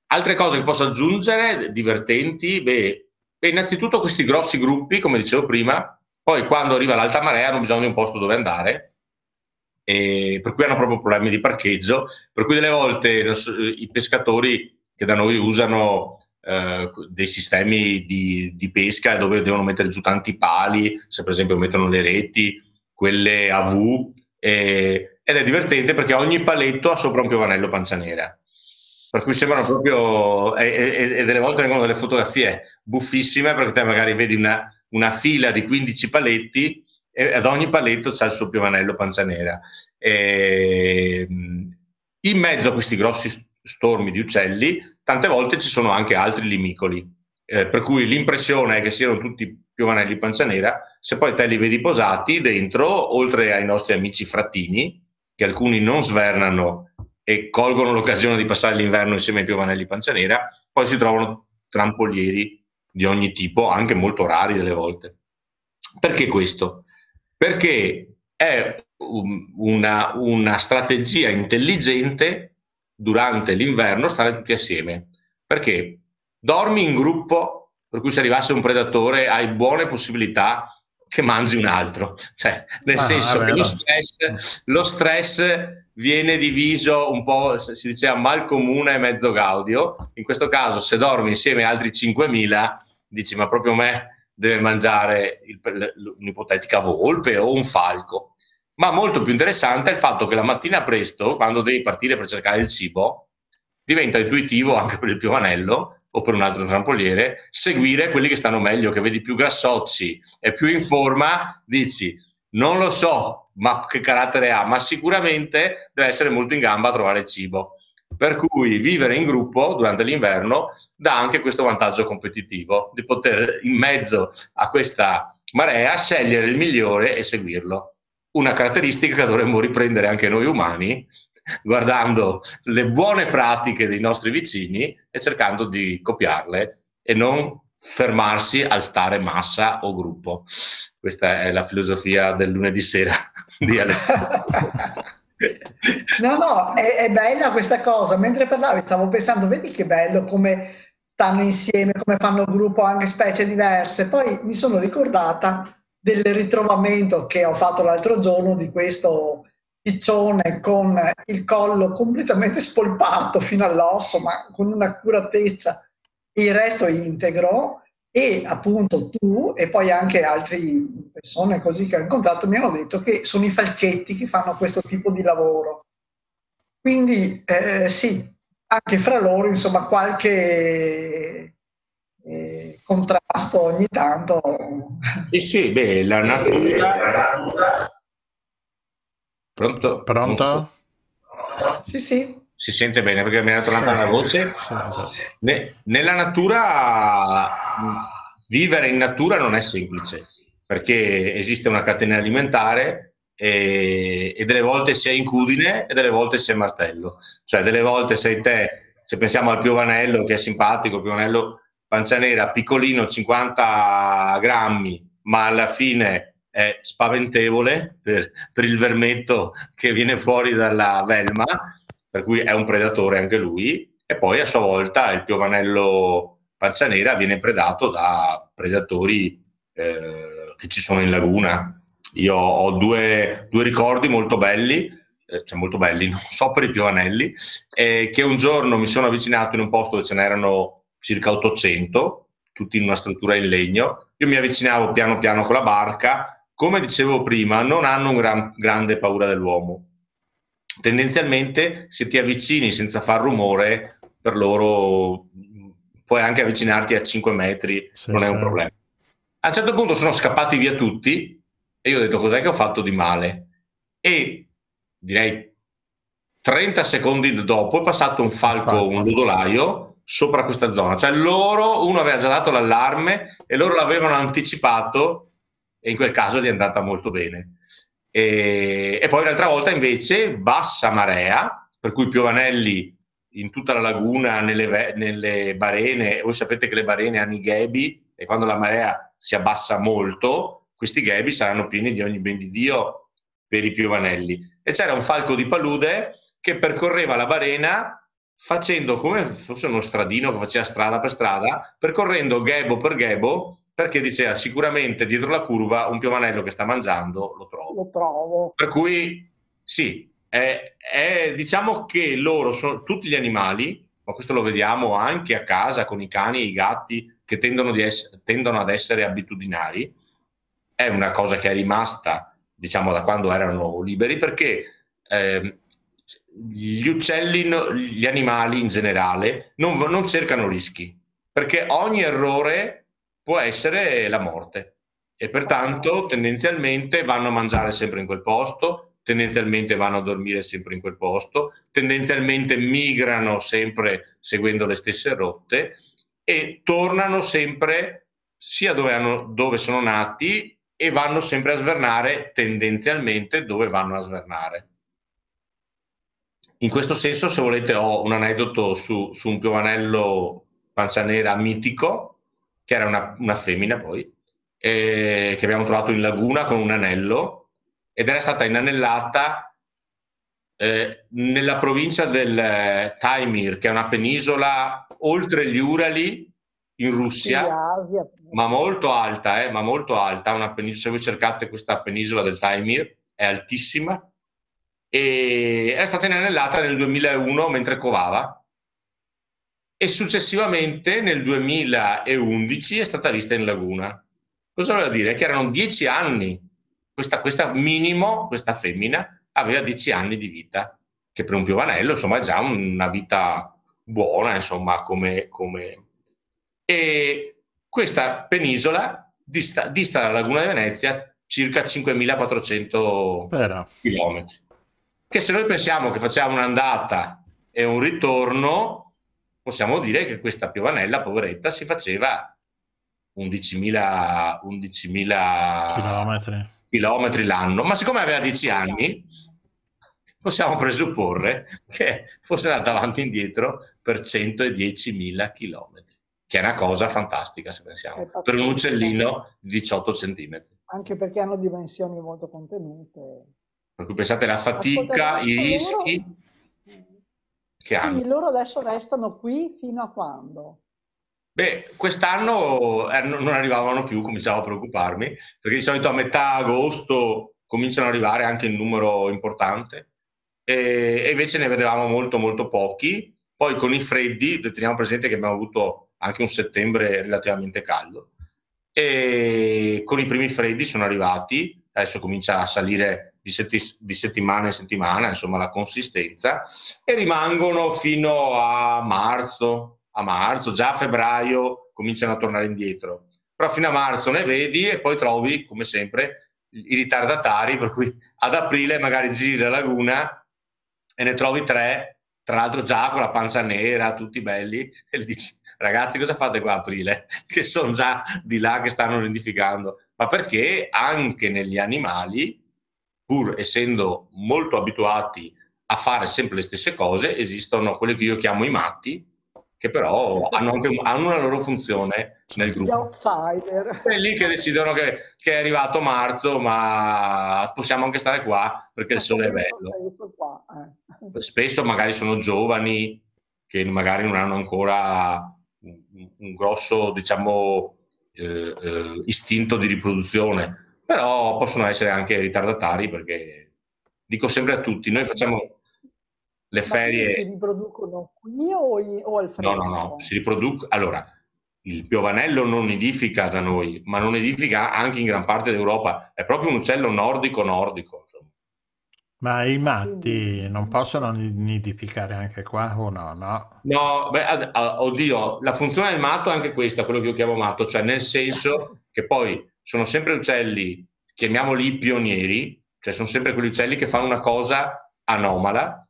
altre cose che posso aggiungere, divertenti, beh, beh, innanzitutto questi grossi gruppi, come dicevo prima, poi quando arriva l'alta marea hanno bisogno di un posto dove andare, e per cui hanno proprio problemi di parcheggio, per cui delle volte so, i pescatori che da noi usano eh, dei sistemi di, di, pesca dove devono mettere giù tanti pali, se per esempio mettono le reti, quelle a V, eh, ed è divertente perché ogni paletto ha sopra un piovanello pancia nera. Per cui sembrano proprio, e, e, e delle volte vengono delle fotografie buffissime perché te magari vedi una, una fila di 15 paletti e ad ogni paletto c'è il suo piovanello pancia nera. E, in mezzo a questi grossi stormi di uccelli, tante volte ci sono anche altri limicoli, eh, per cui l'impressione è che siano tutti piovanelli pancia nera, se poi te li vedi posati dentro, oltre ai nostri amici frattini, che alcuni non svernano e colgono l'occasione di passare l'inverno insieme ai piovanelli pancia nera, poi si trovano trampolieri di ogni tipo, anche molto rari delle volte. Perché questo? Perché è una, una strategia intelligente durante l'inverno stare tutti assieme. Perché dormi in gruppo per cui se arrivasse un predatore hai buone possibilità che mangi un altro. Cioè, nel ah, senso che lo stress, lo stress, viene diviso un po', si diceva mal comune e mezzo gaudio. In questo caso, se dormi insieme a altri 5.000, dici ma proprio me deve mangiare il, un'ipotetica volpe o un falco. Ma molto più interessante è il fatto che la mattina presto, quando devi partire per cercare il cibo, diventa intuitivo anche per il piovanello o per un altro trampoliere, seguire quelli che stanno meglio, che vedi più grassocci e più in forma, dici non lo so, ma che carattere ha, ma sicuramente deve essere molto in gamba a trovare cibo. Per cui vivere in gruppo durante l'inverno dà anche questo vantaggio competitivo di poter in mezzo a questa marea scegliere il migliore e seguirlo. Una caratteristica che dovremmo riprendere anche noi umani guardando le buone pratiche dei nostri vicini e cercando di copiarle e non fermarsi al stare massa o gruppo. Questa è la filosofia del lunedì sera di Alessandro. No, no, è, è, bella questa cosa. Mentre parlavi stavo pensando, vedi che bello come stanno insieme, come fanno gruppo anche specie diverse. Poi mi sono ricordata del ritrovamento che ho fatto l'altro giorno di questo piccione con il collo completamente spolpato fino all'osso, ma con un'accuratezza, il resto integro e appunto tu e poi anche altre persone così che ho incontrato mi hanno detto che sono i falchetti che fanno questo tipo di lavoro. Quindi eh, sì, anche fra loro insomma qualche eh, contrasto ogni tanto. Sì, sì, beh, la natura Pronto? Pronto? So. Sì, sì. Si sente bene perché mi è tornata sì, la voce. Sì, sì. Ne, nella natura, vivere in natura non è semplice perché esiste una catena alimentare e, e delle volte sei incudine e delle volte sei martello. Cioè, delle volte sei te, se pensiamo al piovanello che è simpatico, piovanello pancia nera, piccolino, 50 grammi, ma alla fine è spaventevole per, per, il vermetto che viene fuori dalla velma, per cui è un predatore anche lui, e poi a sua volta il piovanello pancianera viene predato da predatori eh, che ci sono in laguna. Io ho due, due ricordi molto belli, eh, cioè molto belli, non so per i piovanelli, eh, che un giorno mi sono avvicinato in un posto dove ce n'erano circa 800 tutti in una struttura in legno. Io mi avvicinavo piano piano con la barca. Come dicevo prima, non hanno un gran, grande paura dell'uomo. Tendenzialmente, se ti avvicini senza far rumore, per loro puoi anche avvicinarti a 5 metri, Sì, non è sì. un problema. A un certo punto sono scappati via tutti e io ho detto cos'è che ho fatto di male? E direi 30 secondi dopo è passato un falco, falco. un lodolaio sopra questa zona. Cioè loro, uno aveva già dato l'allarme e loro l'avevano anticipato e in quel caso gli è andata molto bene. E, e poi un'altra volta invece bassa marea, per cui piovanelli in tutta la laguna, nelle, nelle barene, voi sapete che le barene hanno i ghebi e quando la marea si abbassa molto, questi ghebi saranno pieni di ogni ben di Dio per i piovanelli. E c'era un falco di palude che percorreva la barena facendo come fosse uno stradino che faceva strada per strada, percorrendo ghebo per ghebo, perché diceva sicuramente dietro la curva un piovanello che sta mangiando lo trovo. Lo trovo. Per cui sì, è- è- diciamo che loro sono tutti gli animali, ma questo lo vediamo anche a casa con i cani e i gatti che tendono, di ess- tendono ad essere abitudinari, è una cosa che è rimasta, diciamo, da quando erano liberi, perché ehm, gli uccelli, gli animali in generale, non, non cercano rischi, perché ogni errore può essere la morte e pertanto tendenzialmente vanno a mangiare sempre in quel posto, tendenzialmente vanno a dormire sempre in quel posto, tendenzialmente migrano sempre seguendo le stesse rotte e tornano sempre sia dove, hanno- dove sono nati e vanno sempre a svernare tendenzialmente dove vanno a svernare. In questo senso, se volete, ho un aneddoto su, su un piovanello pancia nera mitico, che era una, una femmina poi, eh, che abbiamo trovato in laguna con un anello ed era stata inanellata eh, nella provincia del eh, Taimyr, che è una penisola oltre gli Urali in Russia, ma molto alta, eh, ma molto alta. Una penisola, se voi cercate questa penisola del Taimyr, è altissima. E era stata inanellata nel 2001 mentre covava e successivamente nel 2011 è stata vista in laguna. Cosa voleva dire? Che erano dieci anni, questa, questa minimo, questa femmina, aveva dieci anni di vita, che per un piovanello insomma è già una vita buona, insomma, come... come... E questa penisola dista, dista dalla laguna di Venezia circa 5400 Vero. chilometri. Che se noi pensiamo che facciamo un'andata e un ritorno, possiamo dire che questa piovanella, poveretta, si faceva 11.000 11.000 Chilometri. chilometri l'anno, ma siccome aveva 10 anni, possiamo presupporre che fosse andata avanti e indietro per 110.000 chilometri, che è una cosa fantastica se pensiamo, per un uccellino di 18 centimetri. Anche perché hanno dimensioni molto contenute. Per cui pensate alla fatica, Ascolta, i rischi loro- che hanno. Quindi loro adesso restano qui fino a quando? Beh, quest'anno eh, non arrivavano più, cominciavo a preoccuparmi, perché di solito a metà agosto cominciano ad arrivare anche in numero importante e invece ne vedevamo molto molto pochi. Poi con i freddi, teniamo presente che abbiamo avuto anche un settembre relativamente caldo e con i primi freddi sono arrivati, adesso comincia a salire di, setti- di settimana in settimana, insomma, la consistenza e rimangono fino a marzo, a marzo, già a febbraio cominciano a tornare indietro. Però fino a marzo ne vedi e poi trovi, come sempre, i ritardatari, per cui ad aprile magari giri la laguna e ne trovi tre, tra l'altro già con la pancia nera, tutti belli, e gli dici, ragazzi cosa fate qua a aprile? Che sono già di là che stanno nidificando. Ma perché anche negli animali, pur essendo molto abituati a fare sempre le stesse cose, esistono quelli che io chiamo i matti, che però hanno, anche, hanno una loro funzione nel Gli gruppo. outsider. Quelli che decidono che, che è arrivato marzo, ma possiamo anche stare qua perché il sole è bello. Eh. Spesso magari sono giovani che magari non hanno ancora un, un grosso, diciamo, eh, eh, istinto di riproduzione, però possono essere anche ritardatari perché dico sempre a tutti, noi facciamo le quindi si ferie... riproducono qui o, al No, fresco? no, no, si riproducono. Allora, il piovanello non nidifica da noi, ma non nidifica anche in gran parte d'Europa, è proprio un uccello nordico-nordico. Insomma. Ma i matti non possono nidificare anche qua o no? No, no beh, oddio, la funzione del matto è anche questa, quello che io chiamo matto, cioè nel senso che poi sono sempre uccelli, chiamiamoli pionieri, cioè sono sempre quegli uccelli che fanno una cosa anomala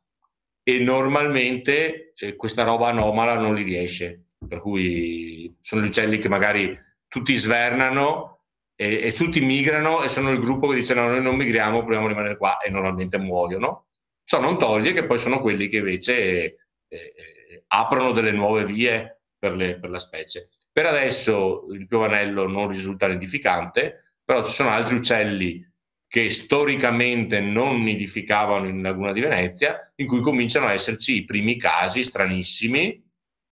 e normalmente eh, questa roba anomala non li riesce per cui sono gli uccelli che magari tutti svernano e, e, tutti migrano e sono il gruppo che dice no, noi non migriamo, proviamo a rimanere qua e normalmente muoiono. Ciò non toglie che poi sono quelli che invece eh, eh, aprono delle nuove vie per, le, per, la specie. Per adesso il piovanello non risulta nidificante, però ci sono altri uccelli che storicamente non nidificavano in Laguna di Venezia, in cui cominciano a esserci i primi casi stranissimi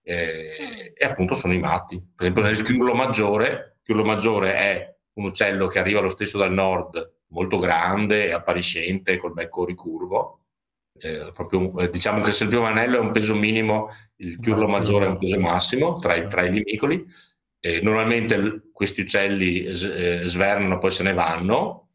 eh, e appunto sono i matti. Per esempio nel chiurlo maggiore, chiurlo maggiore è un uccello che arriva lo stesso dal nord, molto grande, appariscente, col becco ricurvo. Eh, proprio, eh, diciamo che se il piovanello è un peso minimo, il chiurlo maggiore è un peso massimo tra i, tra i limicoli. Eh, normalmente questi uccelli eh, svernano, poi se ne vanno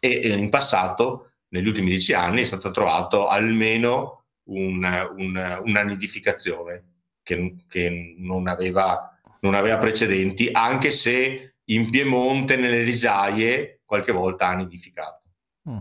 e, e in passato, negli ultimi dieci anni, è stato trovato almeno un, un, una nidificazione che, che non, aveva, non, aveva, precedenti, anche se in Piemonte, nelle risaie, qualche volta ha nidificato. Mm.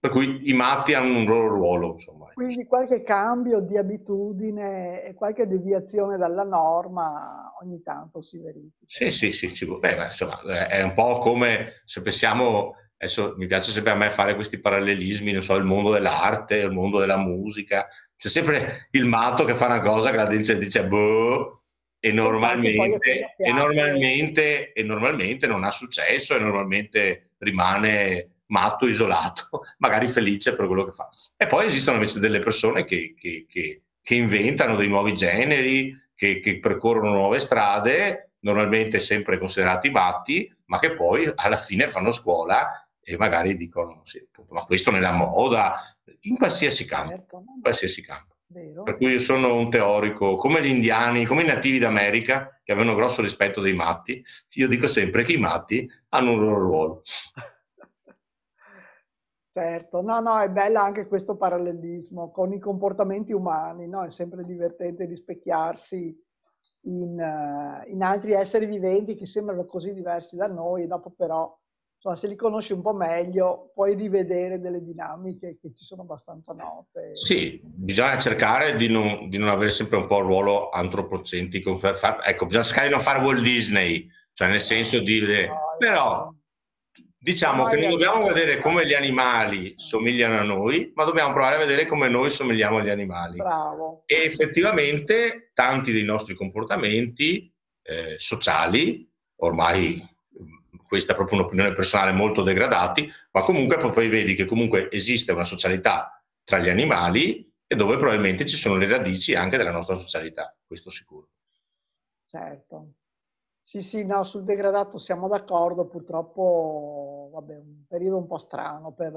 Per cui i matti hanno un loro ruolo. Insomma. Quindi qualche cambio di abitudine e qualche deviazione dalla norma ogni tanto si verifica. Sì, sì, sì. sì. Beh, insomma, è un po' come se pensiamo adesso mi piace sempre a me fare questi parallelismi, non so, il mondo dell'arte, il mondo della musica, c'è sempre il matto che fa una cosa che la gente dice boh, e normalmente, e, normalmente, e normalmente non ha successo e normalmente rimane matto, isolato, magari felice per quello che fa. E poi esistono invece delle persone che, che, che, che inventano dei nuovi generi, che, percorrono nuove strade, normalmente sempre considerati matti, ma che poi alla fine fanno scuola e magari dicono sì, appunto, ma questo nella moda, in qualsiasi campo. Certo, in qualsiasi campo. Vero. Per cui io sono un teorico, come gli indiani, come i nativi d'America, che avevano grosso rispetto dei matti, io dico sempre che i matti hanno un loro ruolo. Certo, no, no, è bella anche questo parallelismo con i comportamenti umani, no? È sempre divertente rispecchiarsi in, uh, in altri esseri viventi che sembrano così diversi da noi, e dopo però insomma, se li conosci un po' meglio, puoi rivedere delle dinamiche che ci sono abbastanza note. Sì, bisogna cercare di non, di non avere sempre un po' il ruolo antropocentrico. Ecco, bisogna cercare di non fare Walt Disney, cioè nel senso di... No, però diciamo che non dobbiamo vedere come gli animali somigliano a noi, ma dobbiamo provare a vedere come noi somigliamo agli animali. Bravo. E effettivamente tanti dei nostri comportamenti eh, sociali, ormai questa è proprio un'opinione personale molto degradati, ma comunque poi vedi che comunque esiste una socialità tra gli animali e dove probabilmente ci sono le radici anche della nostra socialità, questo sicuro. Certo. Sì, sì, no, sul degradato siamo d'accordo, purtroppo, vabbè, un periodo un po' strano per,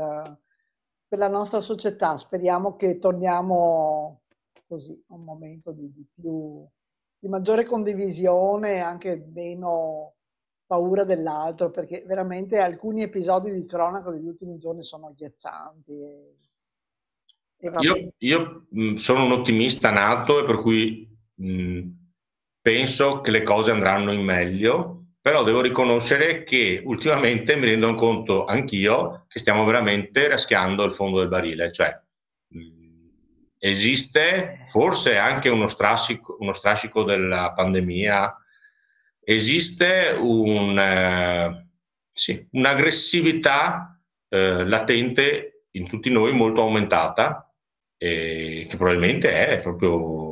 per la nostra società, speriamo che torniamo così a un momento di, di, più, di maggiore condivisione, anche meno paura dell'altro, perché veramente alcuni episodi di cronaca degli ultimi giorni sono agghiaccianti. E, e io, io sono un ottimista nato e per cui mh, penso che le cose andranno in meglio, però devo riconoscere che ultimamente mi rendo conto anch'io che stiamo veramente raschiando il fondo del barile, cioè esiste forse anche uno strascico, uno strascico della pandemia esiste un, eh, sì, un'aggressività eh, latente in tutti noi molto aumentata e che probabilmente è proprio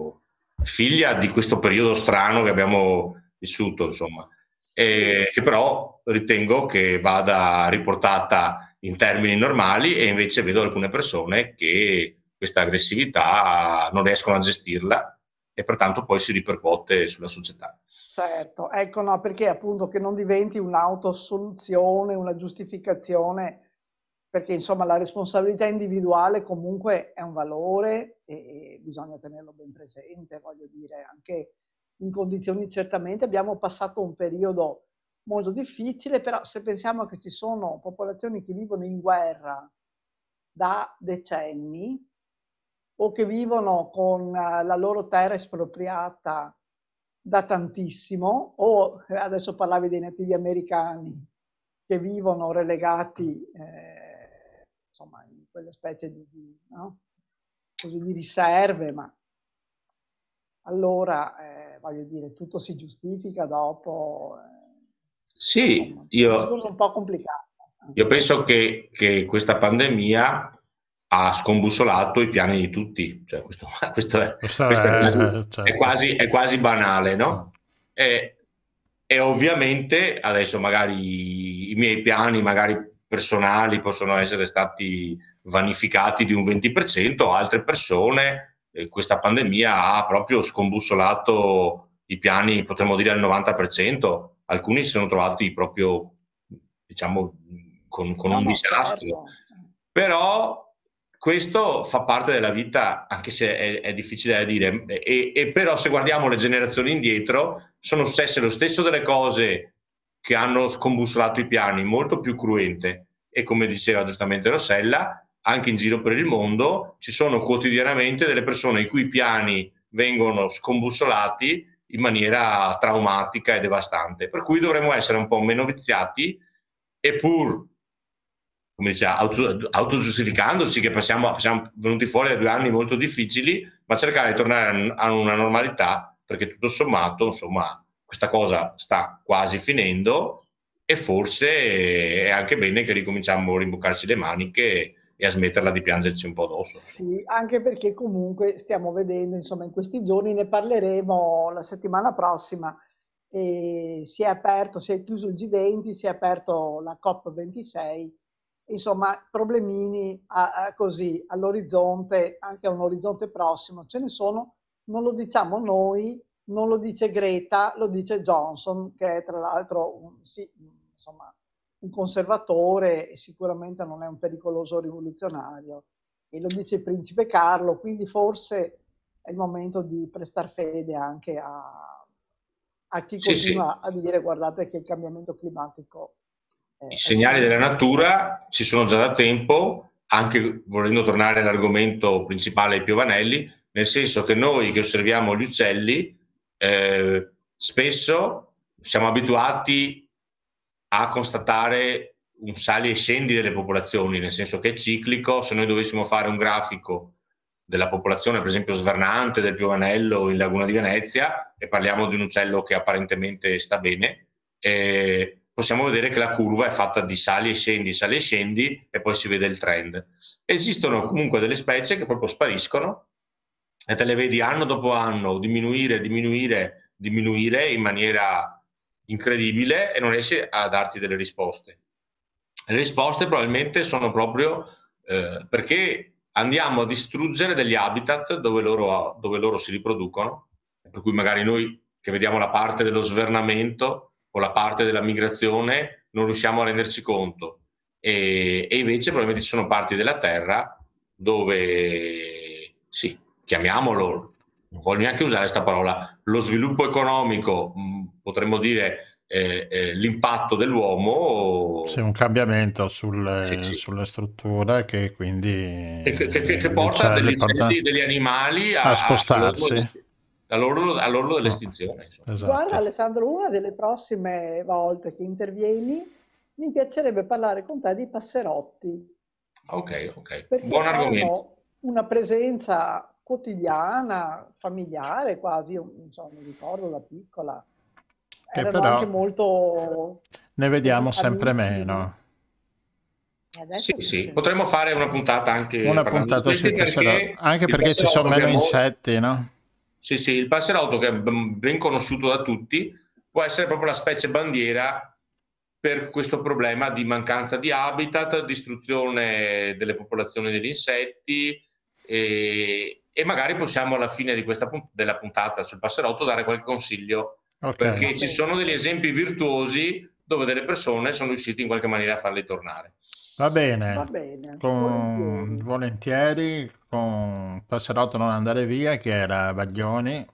figlia di questo periodo strano che abbiamo vissuto, insomma, e che però ritengo che vada riportata in termini normali e invece vedo alcune persone che questa aggressività non riescono a gestirla e pertanto poi si ripercuote sulla società. Certo, ecco no, perché appunto che non diventi un'autosoluzione, una giustificazione, perché insomma la responsabilità individuale comunque è un valore e, bisogna tenerlo ben presente, voglio dire, anche in condizioni certamente, abbiamo passato un periodo molto difficile, però se pensiamo che ci sono popolazioni che vivono in guerra da decenni o che vivono con eh, la loro terra espropriata da tantissimo, o eh, adesso parlavi dei nativi americani che vivono relegati eh, insomma in quelle specie di, di, no? Così, di riserve, ma allora eh, voglio dire, tutto si giustifica dopo. Eh, sì, insomma, io, è un po' complicato. Io penso che, che, questa pandemia ha scombussolato i piani di tutti, cioè, questo, questo, è, questo, questo è, quasi, certo. è, quasi, è, quasi, banale, no? Sì. E, e, ovviamente adesso magari i miei piani, magari personali, possono essere stati vanificati di un 20%, altre persone questa pandemia ha proprio scombussolato i piani, potremmo dire al 90%, alcuni si sono trovati proprio, diciamo, con, con no, un disastro. Certo. Però questo fa parte della vita, anche se è, è difficile da dire, e, e, però se guardiamo le generazioni indietro, sono successe lo stesso delle cose che hanno scombussolato i piani, molto più cruente. E come diceva giustamente Rossella, anche in giro per il mondo ci sono quotidianamente delle persone i cui piani vengono scombussolati in maniera traumatica e devastante. Per cui dovremmo essere un po' meno viziati e pur come dice, auto, autogiustificandosi che siamo, siamo venuti fuori da due anni molto difficili, ma cercare di tornare a una normalità perché tutto sommato, insomma, questa cosa sta quasi finendo e forse è anche bene che ricominciamo a rimboccarci le maniche e a smetterla di piangerci un po' addosso. Sì, anche perché comunque stiamo vedendo, insomma, in questi giorni ne parleremo la settimana prossima. E si è aperto, si è chiuso il G20, si è aperto la COP26, insomma, problemini a, a così all'orizzonte, anche a un orizzonte prossimo. Ce ne sono, non lo diciamo noi, non lo dice Greta, lo dice Johnson, che è tra l'altro un, sì, insomma, un conservatore e sicuramente non è un pericoloso rivoluzionario. E lo dice il principe Carlo, quindi forse è il momento di prestar fede anche a, a chi sì, continua sì. a dire guardate che il cambiamento climatico... I segnali della natura ci sono già da tempo, anche volendo tornare all'argomento principale ai piovanelli, nel senso che noi che osserviamo gli uccelli eh, spesso siamo abituati a constatare un sali e scendi delle popolazioni, nel senso che è ciclico, se noi dovessimo fare un grafico della popolazione, per esempio svernante del Piovanello in Laguna di Venezia, e parliamo di un uccello che apparentemente sta bene, eh, possiamo vedere che la curva è fatta di sali e scendi, sali e scendi, e poi si vede il trend. Esistono comunque delle specie che proprio spariscono e te le vedi anno dopo anno diminuire, diminuire, diminuire in maniera incredibile e non riesce a darti delle risposte. Le risposte probabilmente sono proprio eh, perché andiamo a distruggere degli habitat dove loro, dove loro si riproducono, per cui magari noi che vediamo la parte dello svernamento o la parte della migrazione non riusciamo a renderci conto. E, e, invece probabilmente ci sono parti della Terra dove, sì, chiamiamolo, non voglio neanche usare questa parola, lo sviluppo economico, mh, potremmo dire eh, eh, l'impatto dell'uomo. C'è un cambiamento sul, sì, sì. sulle strutture che quindi... Che, che, che, che porta degli, porta degli animali a, a spostarsi. All'orlo, all'orlo dell'estinzione. Esatto. Guarda Alessandro, una delle prossime volte che intervieni mi piacerebbe parlare con te di passerotti. Ok, ok. Perché Buon argomento. Una presenza quotidiana, familiare quasi, io insomma, mi ricordo da piccola, erano però anche molto... Ne vediamo sempre amici. meno. Sì, sì, potremmo fare una puntata anche una puntata sui perché anche perché ci sono meno insetti, no? Sì, sì, il passerotto che è ben conosciuto da tutti può essere proprio la specie bandiera per questo problema di mancanza di habitat, distruzione delle popolazioni degli insetti e, e magari possiamo alla fine di questa della puntata sul passerotto dare qualche consiglio okay. perché okay. ci sono degli esempi virtuosi dove delle persone sono riuscite in qualche maniera a farli tornare. Va bene, Va bene. Con, volentieri. volentieri, con Passerotto non andare via, che era Baglioni,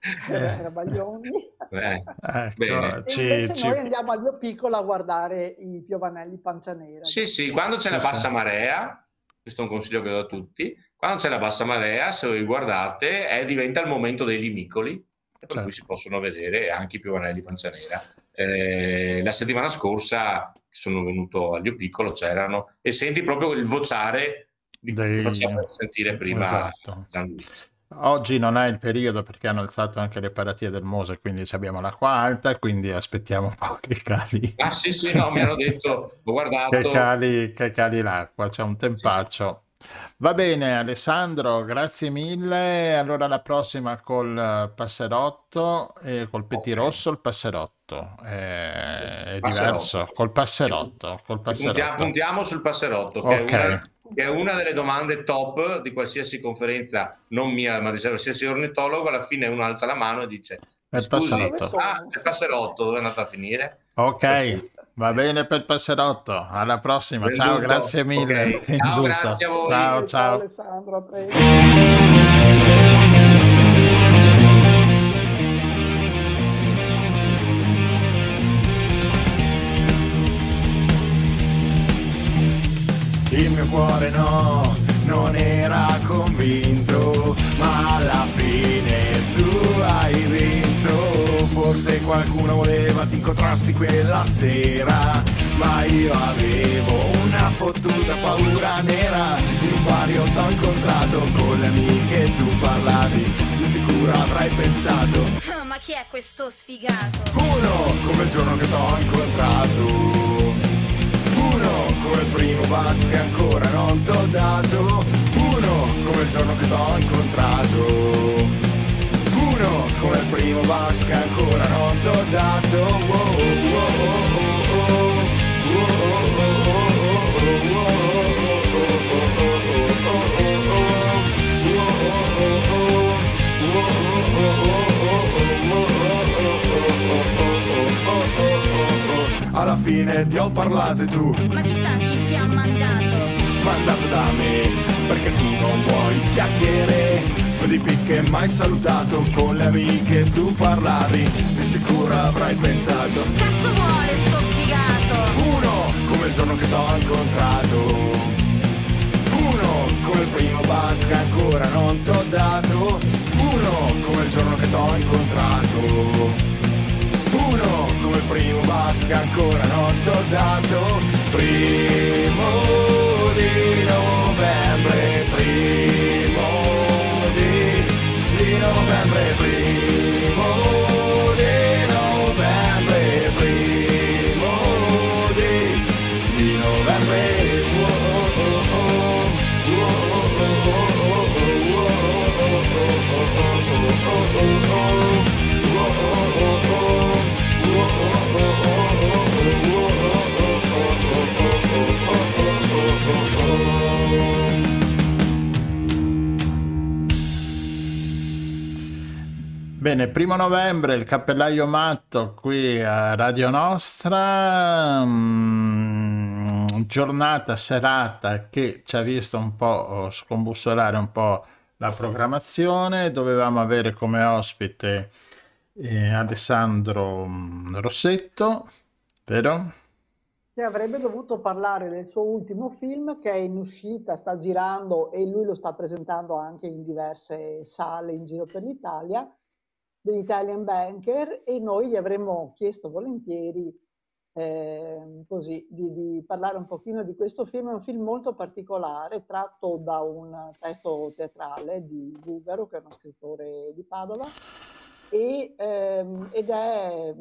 era Baglioni. Eh, Ecco. E ci- invece ci- noi andiamo al mio piccolo a guardare i piovanelli pancia nera. Sì, sì, quando c'è la bassa marea, questo è un consiglio che do a tutti, quando c'è la bassa marea, se voi guardate, è- diventa il momento dei limicoli, per Certo. cui si possono vedere anche i piovanelli pancia nera. Eh, la settimana scorsa sono venuto al mio piccolo, c'erano, e senti proprio il vociare di Dei- facciamo sentire prima Esatto. Gianluigi. Oggi non è il periodo perché hanno alzato anche le paratie del Mose, quindi abbiamo l'acqua alta, quindi aspettiamo un po' che cali, Ah sì, sì, no, mi hanno detto, ho guardato, che cali, che cali l'acqua, c'è un tempaccio. Va bene Alessandro, grazie mille. Allora la prossima col eh, passerotto, e col pettirosso il passerotto. Eh, È, Passerotto. diverso, col passerotto. Col Ci puntiamo, passerotto. puntiamo sul passerotto, che, è una, che è una delle domande top di qualsiasi conferenza, non mia, ma di qualsiasi ornitologo. Alla fine uno alza la mano e dice: È il passerotto. ah, il passerotto dove è andato a finire? Ok, va bene per il passerotto. Alla prossima. Ciao, Venduto. grazie mille. Ok, ciao, grazie a voi. Ciao, Ciao ciao. Alessandro, a presto. Il mio cuore no, non era convinto, ma alla fine Forse qualcuno voleva ti incontrassi quella sera, ma io avevo una fottuta paura nera. In un barrio t'ho incontrato con le amiche tu parlavi, di sicuro avrai pensato. Ah, Ma chi è questo sfigato? Uno, come il giorno che t'ho incontrato. Uno, come il primo bacio che ancora non t'ho dato. Uno, come il giorno che t'ho incontrato giorno come il primo bacio che ancora non t'ho dato Alla fine ti ho parlato e tu Ma chissà chi ti ha mandato Mandato da me Perché tu non vuoi chiacchiere di picche mai salutato con le amiche tu parlavi di sicuro avrai pensato. Cazzo vuole sto sfigato? uno come il giorno che t'ho incontrato. Uno come il primo bacio che ancora non t'ho dato. Uno come il giorno che t'ho incontrato. Uno come il primo bacio che ancora non t'ho dato. Primo Bene, primo novembre il cappellaio matto qui a Radio Nostra, mm, giornata serata che ci ha visto un po' oh, scombussolare un po' la programmazione, dovevamo avere come ospite eh, Alessandro mm, Rossetto, vero? Che avrebbe dovuto parlare del suo ultimo film che è in uscita, sta girando e lui lo sta presentando anche in diverse sale in giro per l'Italia, dell'Italian Banker e noi gli avremmo chiesto volentieri eh, così, di, di parlare un pochino di questo film. È un film molto particolare, tratto da un testo teatrale di Bugaro, che è uno scrittore di Padova, e, ehm, ed è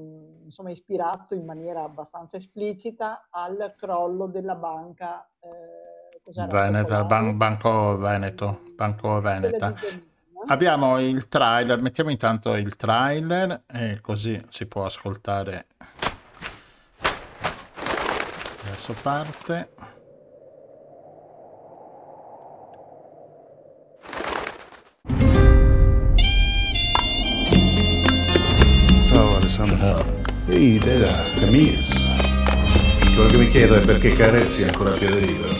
insomma ispirato in maniera abbastanza esplicita al crollo della banca eh? Veneta? Ban- Banco Veneto, Banco Veneta. Abbiamo il trailer, mettiamo intanto il trailer e così si può ascoltare. Adesso parte. Ciao Alessandro. Ehi, Deda, Camis. Quello che mi chiedo è perché Carezzi è ancora a piede libero.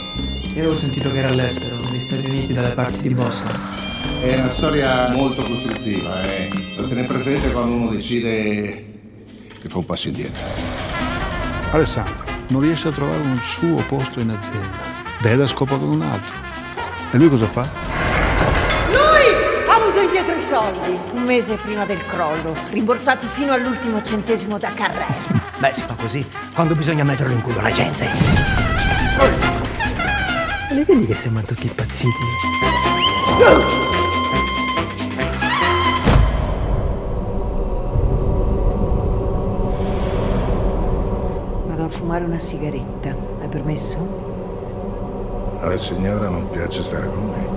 Io avevo sentito che era all'estero, negli Stati Uniti, dalle parti di Boston. È una storia molto costruttiva, eh. Da tenere presente quando uno decide che fa un passo indietro. Alessandro non riesce a trovare un suo posto in azienda. Deda scopa con un altro. E lui cosa fa? Lui ha avuto indietro i soldi un mese prima del crollo, rimborsati fino all'ultimo centesimo da carrello. Beh, si fa così quando bisogna metterlo in culo alla gente. Li vedi che sembrano tutti impazziti? Vado fumare una sigaretta, hai permesso? Alla signora non piace stare con me.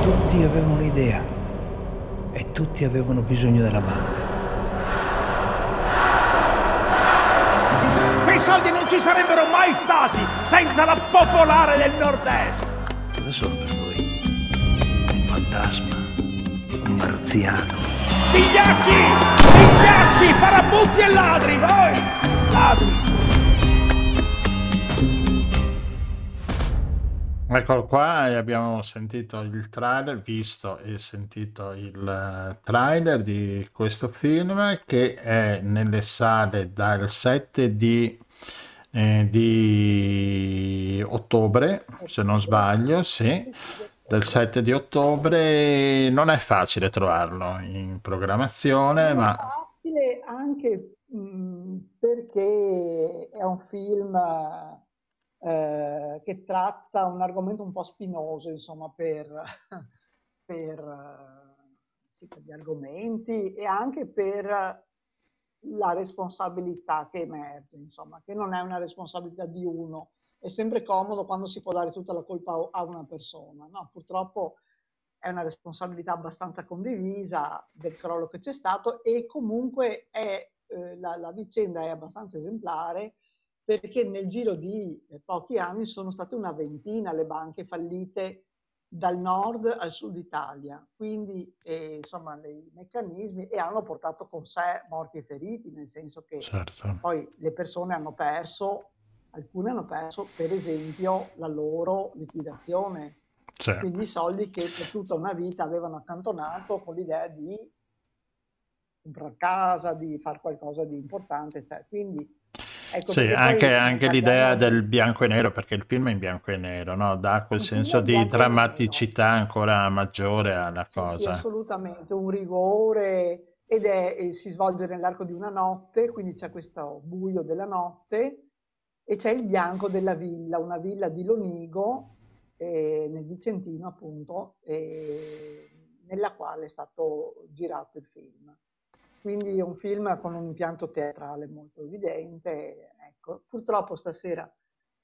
Tutti avevano un'idea e tutti avevano bisogno della banca. Quei soldi non ci sarebbero mai stati senza la popolare del nord-est. Cosa sono per voi? Un fantasma? Un marziano? Vigliacchi! Vigliacchi! Farabutti e ladri, voi! Ladri! Eccolo qua abbiamo sentito il trailer, visto e sentito il eh, trailer di questo film che è nelle sale dal 7 di, eh, di ottobre, se non sbaglio, sì, del 7 di ottobre. Non è facile trovarlo in programmazione, Non è ma facile anche mh, perché è un film eh, che tratta un argomento un po' spinoso, insomma, per, per, eh, sì, per gli argomenti e anche per la responsabilità che emerge, insomma, che non è una responsabilità di uno. È sempre comodo quando si può dare tutta la colpa a- una persona, no? Purtroppo è una responsabilità abbastanza condivisa del crollo che c'è stato e comunque è, eh, la, la vicenda è abbastanza esemplare perché nel giro di eh, pochi anni sono state una ventina le banche fallite dal nord al sud Italia, quindi eh, insomma i meccanismi e hanno portato con sé morti e feriti, nel senso che certo. poi le persone hanno perso, alcune hanno perso per esempio la loro liquidazione, Certo. quindi i soldi che per tutta una vita avevano accantonato con l'idea di comprare casa, di fare qualcosa di importante, eccetera. Quindi ecco Sì, anche, anche l'idea di... del bianco e nero, perché il film è in bianco e nero, no? Dà quel film senso di drammaticità ancora maggiore alla Sì, sì, cosa. assolutamente, un rigore ed è, si svolge nell'arco di una notte, quindi c'è questo buio della notte e c'è il bianco della villa, una villa di Lonigo eh, nel Vicentino appunto, eh, nella quale è stato girato il film. Quindi è un film con un impianto teatrale molto evidente. Ecco, purtroppo stasera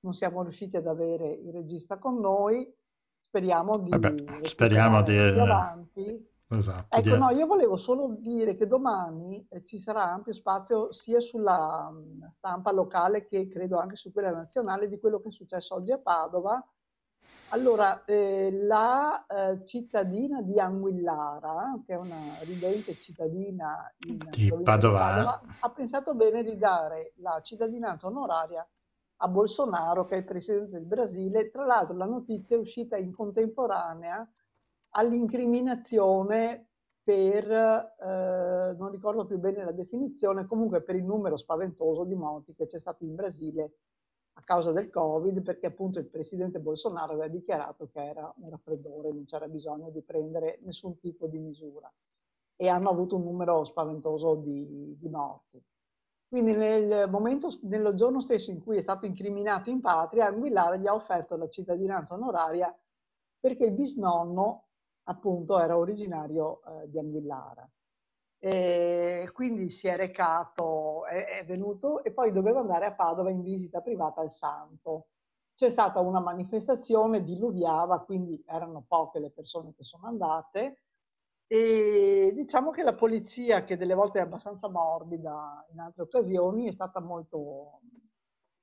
non siamo riusciti ad avere il regista con noi, speriamo di Vabbè, speriamo di... più avanti. Esatto, Ecco, no, io volevo solo dire che domani eh, ci sarà ampio spazio sia sulla stampa locale che credo anche su quella nazionale di quello che è successo oggi a Padova. Allora, eh, la eh, cittadina di Anguillara, che è una ridente cittadina in Di. Padova, ha pensato bene di dare la cittadinanza onoraria a Bolsonaro, che è il presidente del Brasile. Tra l'altro la notizia è uscita in contemporanea all'incriminazione per, eh, non ricordo più bene la definizione, comunque per il numero spaventoso di morti che c'è stato in Brasile a causa del Covid, perché appunto il presidente Bolsonaro aveva dichiarato che era un raffreddore, non c'era bisogno di prendere nessun tipo di misura e hanno avuto un numero spaventoso di, di morti. Quindi nel momento, nello giorno stesso in cui è stato incriminato in patria, Anguillara gli ha offerto la cittadinanza onoraria perché il bisnonno appunto era originario eh, di Anguillara. E quindi si è recato, è, è venuto e poi doveva andare a Padova in visita privata al santo. C'è stata una manifestazione, diluviava, quindi erano poche le persone che sono andate e diciamo che la polizia, che delle volte è abbastanza morbida in altre occasioni, è stata molto,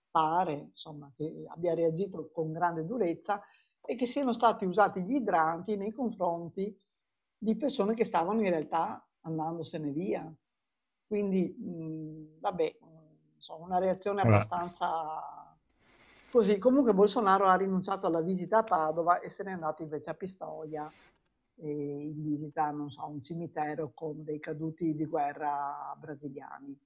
pare, insomma, che abbia reagito con grande durezza e che siano stati usati gli idranti nei confronti di persone che stavano in realtà andandosene via. Quindi, mh, vabbè, insomma, una reazione abbastanza Così, comunque Bolsonaro ha rinunciato alla visita a Padova e se n'è andato invece a Pistoia e in visita, non so, a un cimitero con dei caduti di guerra brasiliani.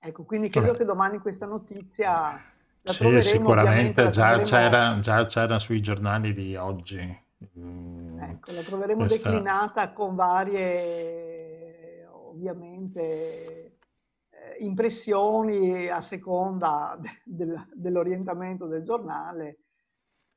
Ecco, quindi credo che domani questa notizia la Sì, sicuramente già troveremo, c'era, già c'era sui giornali di oggi. Ecco, la troveremo questa- declinata con varie, ovviamente, eh, impressioni a seconda de- del- dell'orientamento del giornale.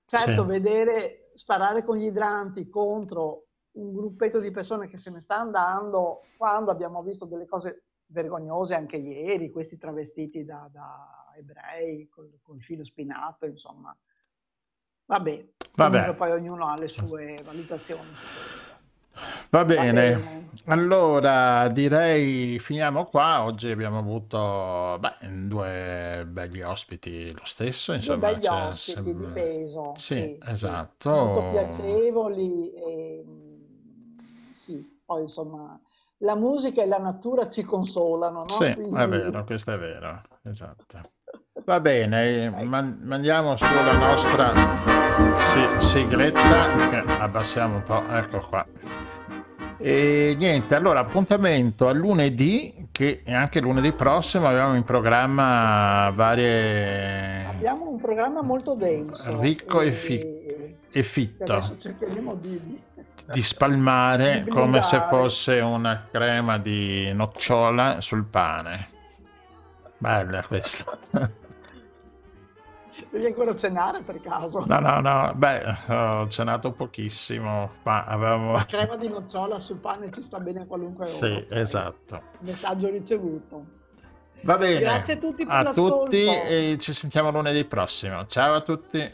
Certo, Sì. vedere sparare con gli idranti contro un gruppetto di persone che se ne sta andando, quando abbiamo visto delle cose vergognose anche ieri, questi travestiti da, da ebrei col, col filo spinato, insomma. Vabbè, Vabbè. poi ognuno ha le sue valutazioni su questo. Va bene. bene. allora direi finiamo qua. Oggi abbiamo avuto beh, due belli ospiti lo stesso, Due insomma. begli c'è ospiti di sem- peso, Sì, sì, sì, esatto. molto piacevoli e mm, sì, poi insomma la musica e la natura ci consolano, no? Sì, è Quindi- vero, questo è vero, esatto. Va bene, man- mandiamo sulla nostra si- sigletta, abbassiamo un po', ecco qua. E niente, allora appuntamento a lunedì, che anche lunedì prossimo abbiamo in programma varie... Abbiamo un programma molto denso Ricco e, e- fi- e fitto. adesso cercheremo di, di- spalmare Di come se fosse una crema di nocciola sul pane. Bella questa. Devi ancora cenare per caso? No, no, no, beh, ho cenato pochissimo, ma avevamo... La crema di nocciola sul pane ci sta bene a qualunque ora. Sì, esatto. Messaggio ricevuto. Va bene. Grazie a tutti per A l'ascolto. tutti e ci sentiamo lunedì prossimo. Ciao a tutti.